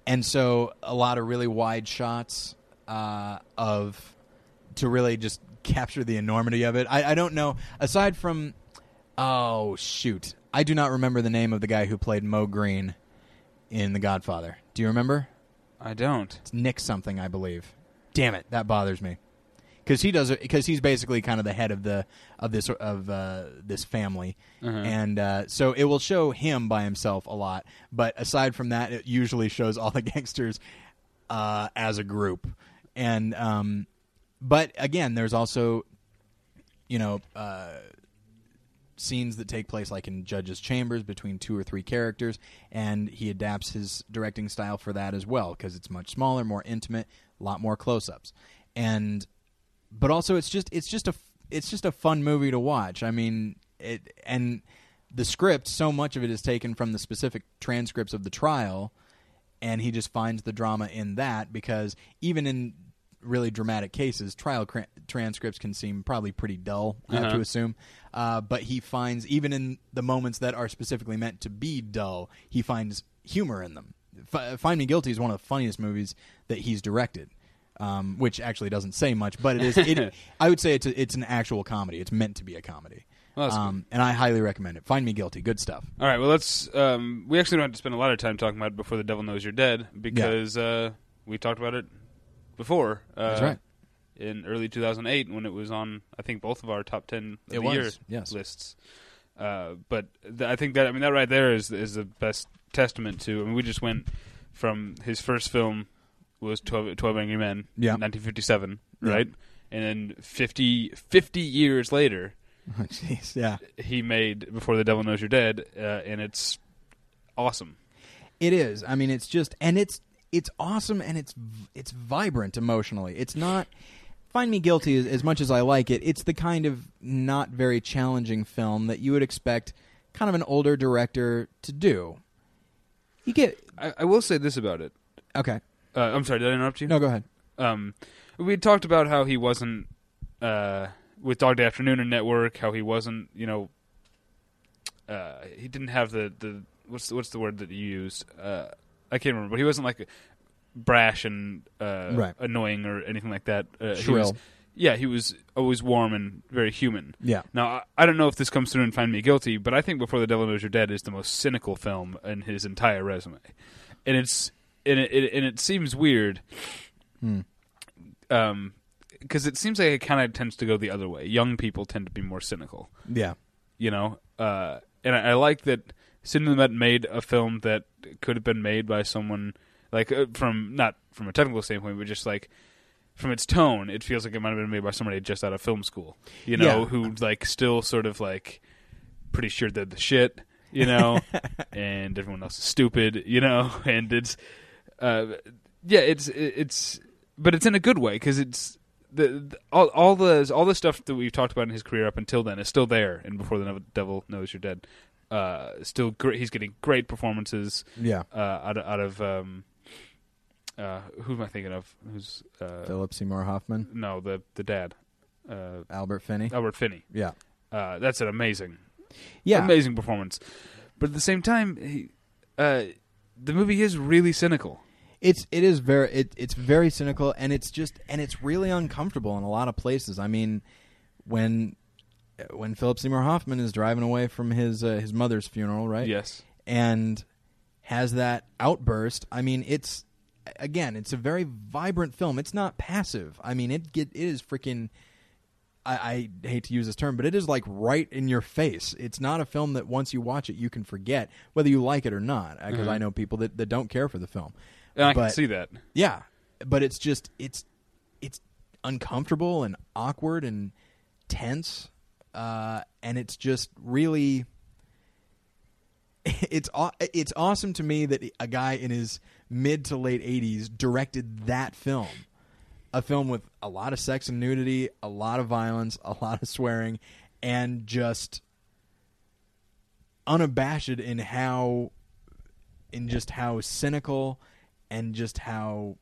and so a lot of really wide shots uh, of to really just capture the enormity of it. I, I don't know aside from oh shoot, I do not remember the name of the guy who played Moe Greene in The Godfather. Do you remember? I don't. It's Nick something, I believe. Damn it, that bothers me because he does it because he's basically kind of the head of the of this of uh, this family, Uh-huh. and uh, so it will show him by himself a lot. But aside from that, it usually shows all the gangsters uh, as a group, and um, but again, there's also you know. Uh, scenes that take place like in judges chambers between two or three characters and he adapts his directing style for that as well because it's much smaller more intimate a lot more close-ups and but also it's just it's just a it's just a fun movie to watch i mean it and the script so much of it is taken from the specific transcripts of the trial and he just finds the drama in that because even in really dramatic cases, trial cra- transcripts can seem probably pretty dull. I have Uh-huh. to assume, uh, but he finds even in the moments that are specifically meant to be dull, he finds humor in them. F- Find Me Guilty is one of the funniest movies that he's directed. Um, which actually doesn't say much, but it is. It, I would say it's a, it's an actual comedy. It's meant to be a comedy, Well, um, and I highly recommend it. Find Me Guilty, good stuff. All right, well, let's. Um, we actually don't have to spend a lot of time talking about it before the devil knows you're dead because uh, we talked about it before. Uh, That's right. In early 2008, when it was on, I think both of our top 10 of It the was, year yes. lists. Uh, but th- I think that I mean that right there is is the best testament to. I mean, we just went from his first film was 12, 12 Angry Men, Yeah. 1957, Yeah. right, and then 50, 50 years later, Oh, Jeez, yeah. he made Before the Devil Knows You're Dead, uh, and it's awesome. It is. I mean, it's just, and it's it's awesome, and it's it's vibrant emotionally. It's not. Find Me Guilty as, as much as I like it. It's the kind of not very challenging film that you would expect, kind of an older director to do. You get I, I will say this about it. okay. Uh, I'm sorry, did I interrupt you? No, go ahead. Um, we talked about how he wasn't uh, with Dog Day Afternoon and Network. How he wasn't, you know, uh, he didn't have the, the what's the, what's the word that you used? I can't remember, but he wasn't like brash and uh, Right. annoying or anything like that. Uh, he was- yeah, he was always warm and very human. Yeah. Now, I, I don't know if this comes through and Find Me Guilty, but I think Before the Devil Knows You're Dead is the most cynical film in his entire resume, and it's and it, it and it seems weird, Hmm. um, because it seems like it kind of tends to go the other way. Young people tend to be more cynical, Yeah. you know, uh, and I, I like that Sidney Lumet made a film that could have been made by someone like uh, from not from a technical standpoint, but just like from its tone, it feels like it might have been made by somebody just out of film school, you know, Yeah. who like still sort of like pretty sure they're the shit, you know, and everyone else is stupid, you know, and it's uh, yeah, it's it's but it's in a good way because it's the, the all all the all the stuff that we've talked about in his career up until then is still there, and before the devil knows you're dead, uh, still. He's getting great performances Yeah. uh, out of, out of um, uh, who am I thinking of? Who's uh, Philip Seymour Hoffman, no the the dad, uh, Albert Finney. Albert Finney. Yeah. Uh, that's an amazing, Yeah. amazing performance. But at the same time, he, uh, the movie is really cynical. It's it is very it, it's very cynical and it's just and it's really uncomfortable in a lot of places. I mean, when when Philip Seymour Hoffman is driving away from his uh, his mother's funeral, right? Yes. And has that outburst. I mean, it's again, it's a very vibrant film. It's not passive. I mean, it get it is freaking. I, I hate to use this term, but it is like right in your face. It's not a film that once you watch it, you can forget whether you like it or not. Because Mhm. I know people that, that don't care for the film. And I But- can see that. Yeah, but it's just it's it's uncomfortable and awkward and tense, uh, and it's just really it's it's awesome to me that a guy in his mid to late eighties directed that film, a film with a lot of sex and nudity, a lot of violence, a lot of swearing, and just unabashed in how in just how cynical and just how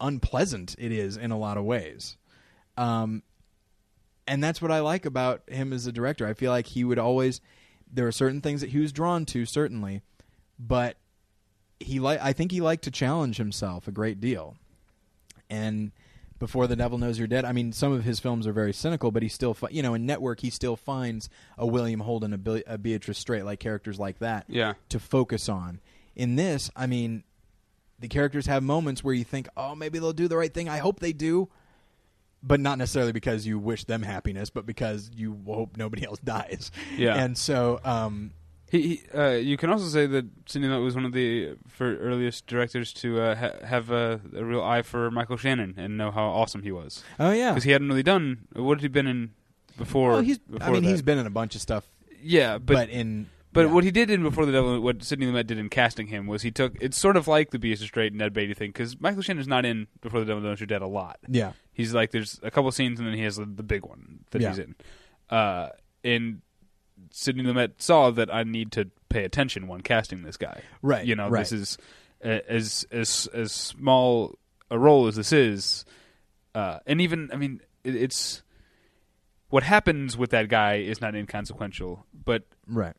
unpleasant it is in a lot of ways. Um, and that's what I like about him as a director. I feel like he would always there are certain things that he was drawn to certainly, but he like I think he liked to challenge himself a great deal. And before the devil knows you're dead, I mean, some of his films are very cynical, but he still, fi- you know, in Network, he still finds a William Holden, a, a Beatrice Straight, like characters like that Yeah. to focus on. In this, I mean, the characters have moments where you think, "Oh, maybe they'll do the right thing. I hope they do." But not necessarily because you wish them happiness, but because you hope nobody else dies. Yeah. and so um, He, he uh, you can also say that Sidney Lumet was one of the for earliest directors to uh, ha- have a, a real eye for Michael Shannon and know how awesome he was oh yeah, because he hadn't really done what had he been in before. well, he's. before I mean, that? he's been in a bunch of stuff, yeah, but, but in But yeah. what he did in Before the Devil, what Sidney Lumet did in casting him was he took. It's sort of like the Beatrice Straight Ned Beatty thing because Michael Shannon's not in Before the Devil Knows You're Dead a lot. yeah, He's like there's a couple scenes and then he has the, the big one that Yeah. he's in. Uh, and Sidney Lumet saw that I need to pay attention when casting this guy. right. You know, right. this is as as as small a role as this is, uh, and even I mean, it, it's what happens with that guy is not inconsequential, but right.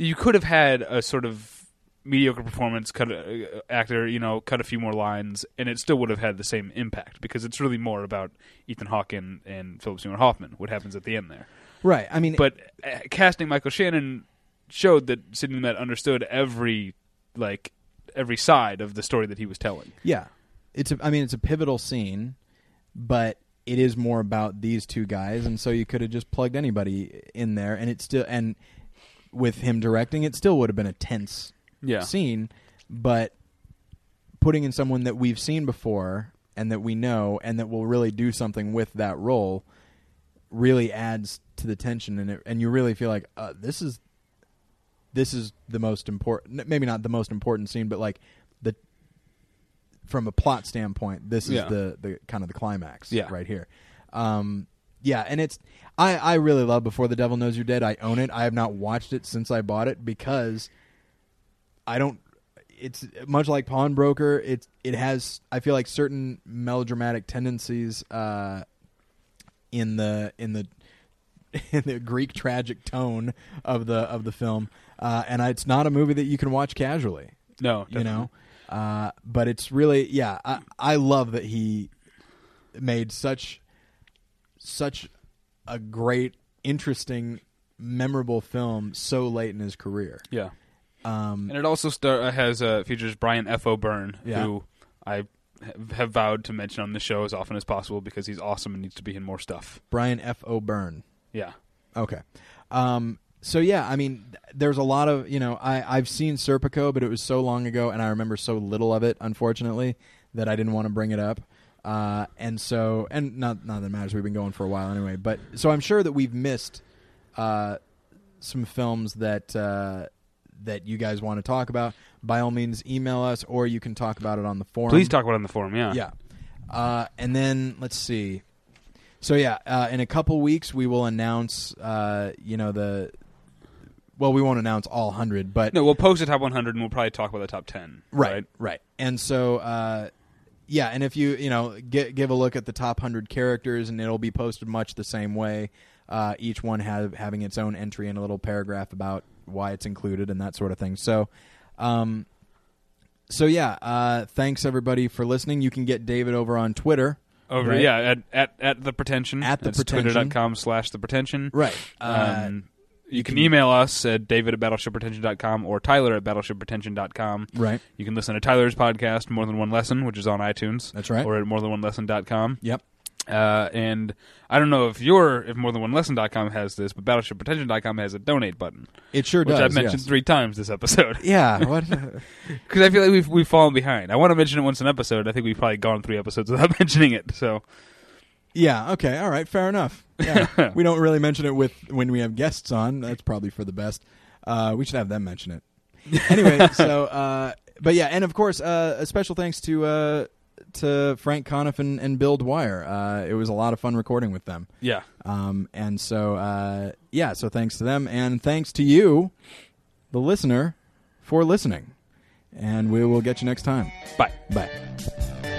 You could have had a sort of mediocre performance, cut a, uh, actor, you know, cut a few more lines, and it still would have had the same impact because it's really more about Ethan Hawke and, and Philip Seymour Hoffman. What happens at the end there? Right. I mean, But uh, casting Michael Shannon showed that Sidney Lumet understood every like every side of the story that he was telling. Yeah, it's. A, I mean, it's a pivotal scene, but it is more about these two guys, and so you could have just plugged anybody in there, and it still and with him directing, it still would have been a tense Yeah, scene, but putting in someone that we've seen before and that we know and that will really do something with that role really adds to the tension and it, and you really feel like uh, this is this is the most important maybe not the most important scene but like the from a plot standpoint this is Yeah. the the kind of the climax Yeah. right here um yeah and it's i i really love before the devil knows you're dead i own it i have not watched it since i bought it because i don't it's much like pawnbroker it it has i feel like certain melodramatic tendencies uh in the in the in the Greek tragic tone of the of the film, uh, and it's not a movie that you can watch casually. no, You know, uh, but it's really yeah. I, I love that he made such such a great, interesting, memorable film so late in his career. yeah. Um, And it also star- uh, has uh, features Brian F. O'Byrne, Yeah. who I have vowed to mention on the show as often as possible because he's awesome and needs to be in more stuff. Brian F. O'Byrne. Yeah, Okay. Um, so yeah, I mean, there's a lot of you know, I I've seen Serpico, but it was so long ago, and I remember so little of it, unfortunately, that I didn't want to bring it up. Uh, and so, and not not that it matters. We've been going for a while anyway, but so I'm sure that we've missed uh, some films that uh, that you guys want to talk about. By all means, email us, or you can talk about it on the forum. please talk about it on the forum. Yeah, Yeah. Uh, and then let's see. So yeah, uh, in a couple weeks we will announce. Uh, you know the. Well, we won't announce all hundred, but No, we'll post the top 100 and we'll probably talk about the top 10. right, right, And so, uh, yeah, and if you you know get, give a look at the top hundred characters, and it'll be posted much the same way. Uh, each one have having its own entry and a little paragraph about why it's included and that sort of thing. So, um, so yeah, uh, thanks everybody for listening. You can get David over on Twitter. Over, Right. yeah, at, at at the pretension. At the That's pretension. Twitter.com slash the pretension. Right. Uh, Um, you can email us at david at battleshippretension.com or tyler at battleshippretension.com. right. You can listen to Tyler's podcast, More Than One Lesson, which is on iTunes. That's right. Or at morethanonelesson.com. Yep. Uh, and I don't know if your if more than one lesson.com has this, but battleshippretension.com has a donate button, It sure which does. I've mentioned yes. three times this episode. Yeah. What? Because I feel like we've we've fallen behind. I want to mention it once an episode. I think we've probably gone three episodes without mentioning it. So yeah. Okay. All right. Fair enough. Yeah. we don't really mention it with when we have guests on. That's probably for the best. Uh, we should have them mention it. Anyway. so, uh, but yeah, and of course, uh, a special thanks to uh, to Frank Conniff and, and Bill Dwyer. Uh, it was a lot of fun recording with them. yeah, Um, and so, uh, yeah. So thanks to them, and thanks to you, the listener, for listening. And we will get you next time. bye. Bye.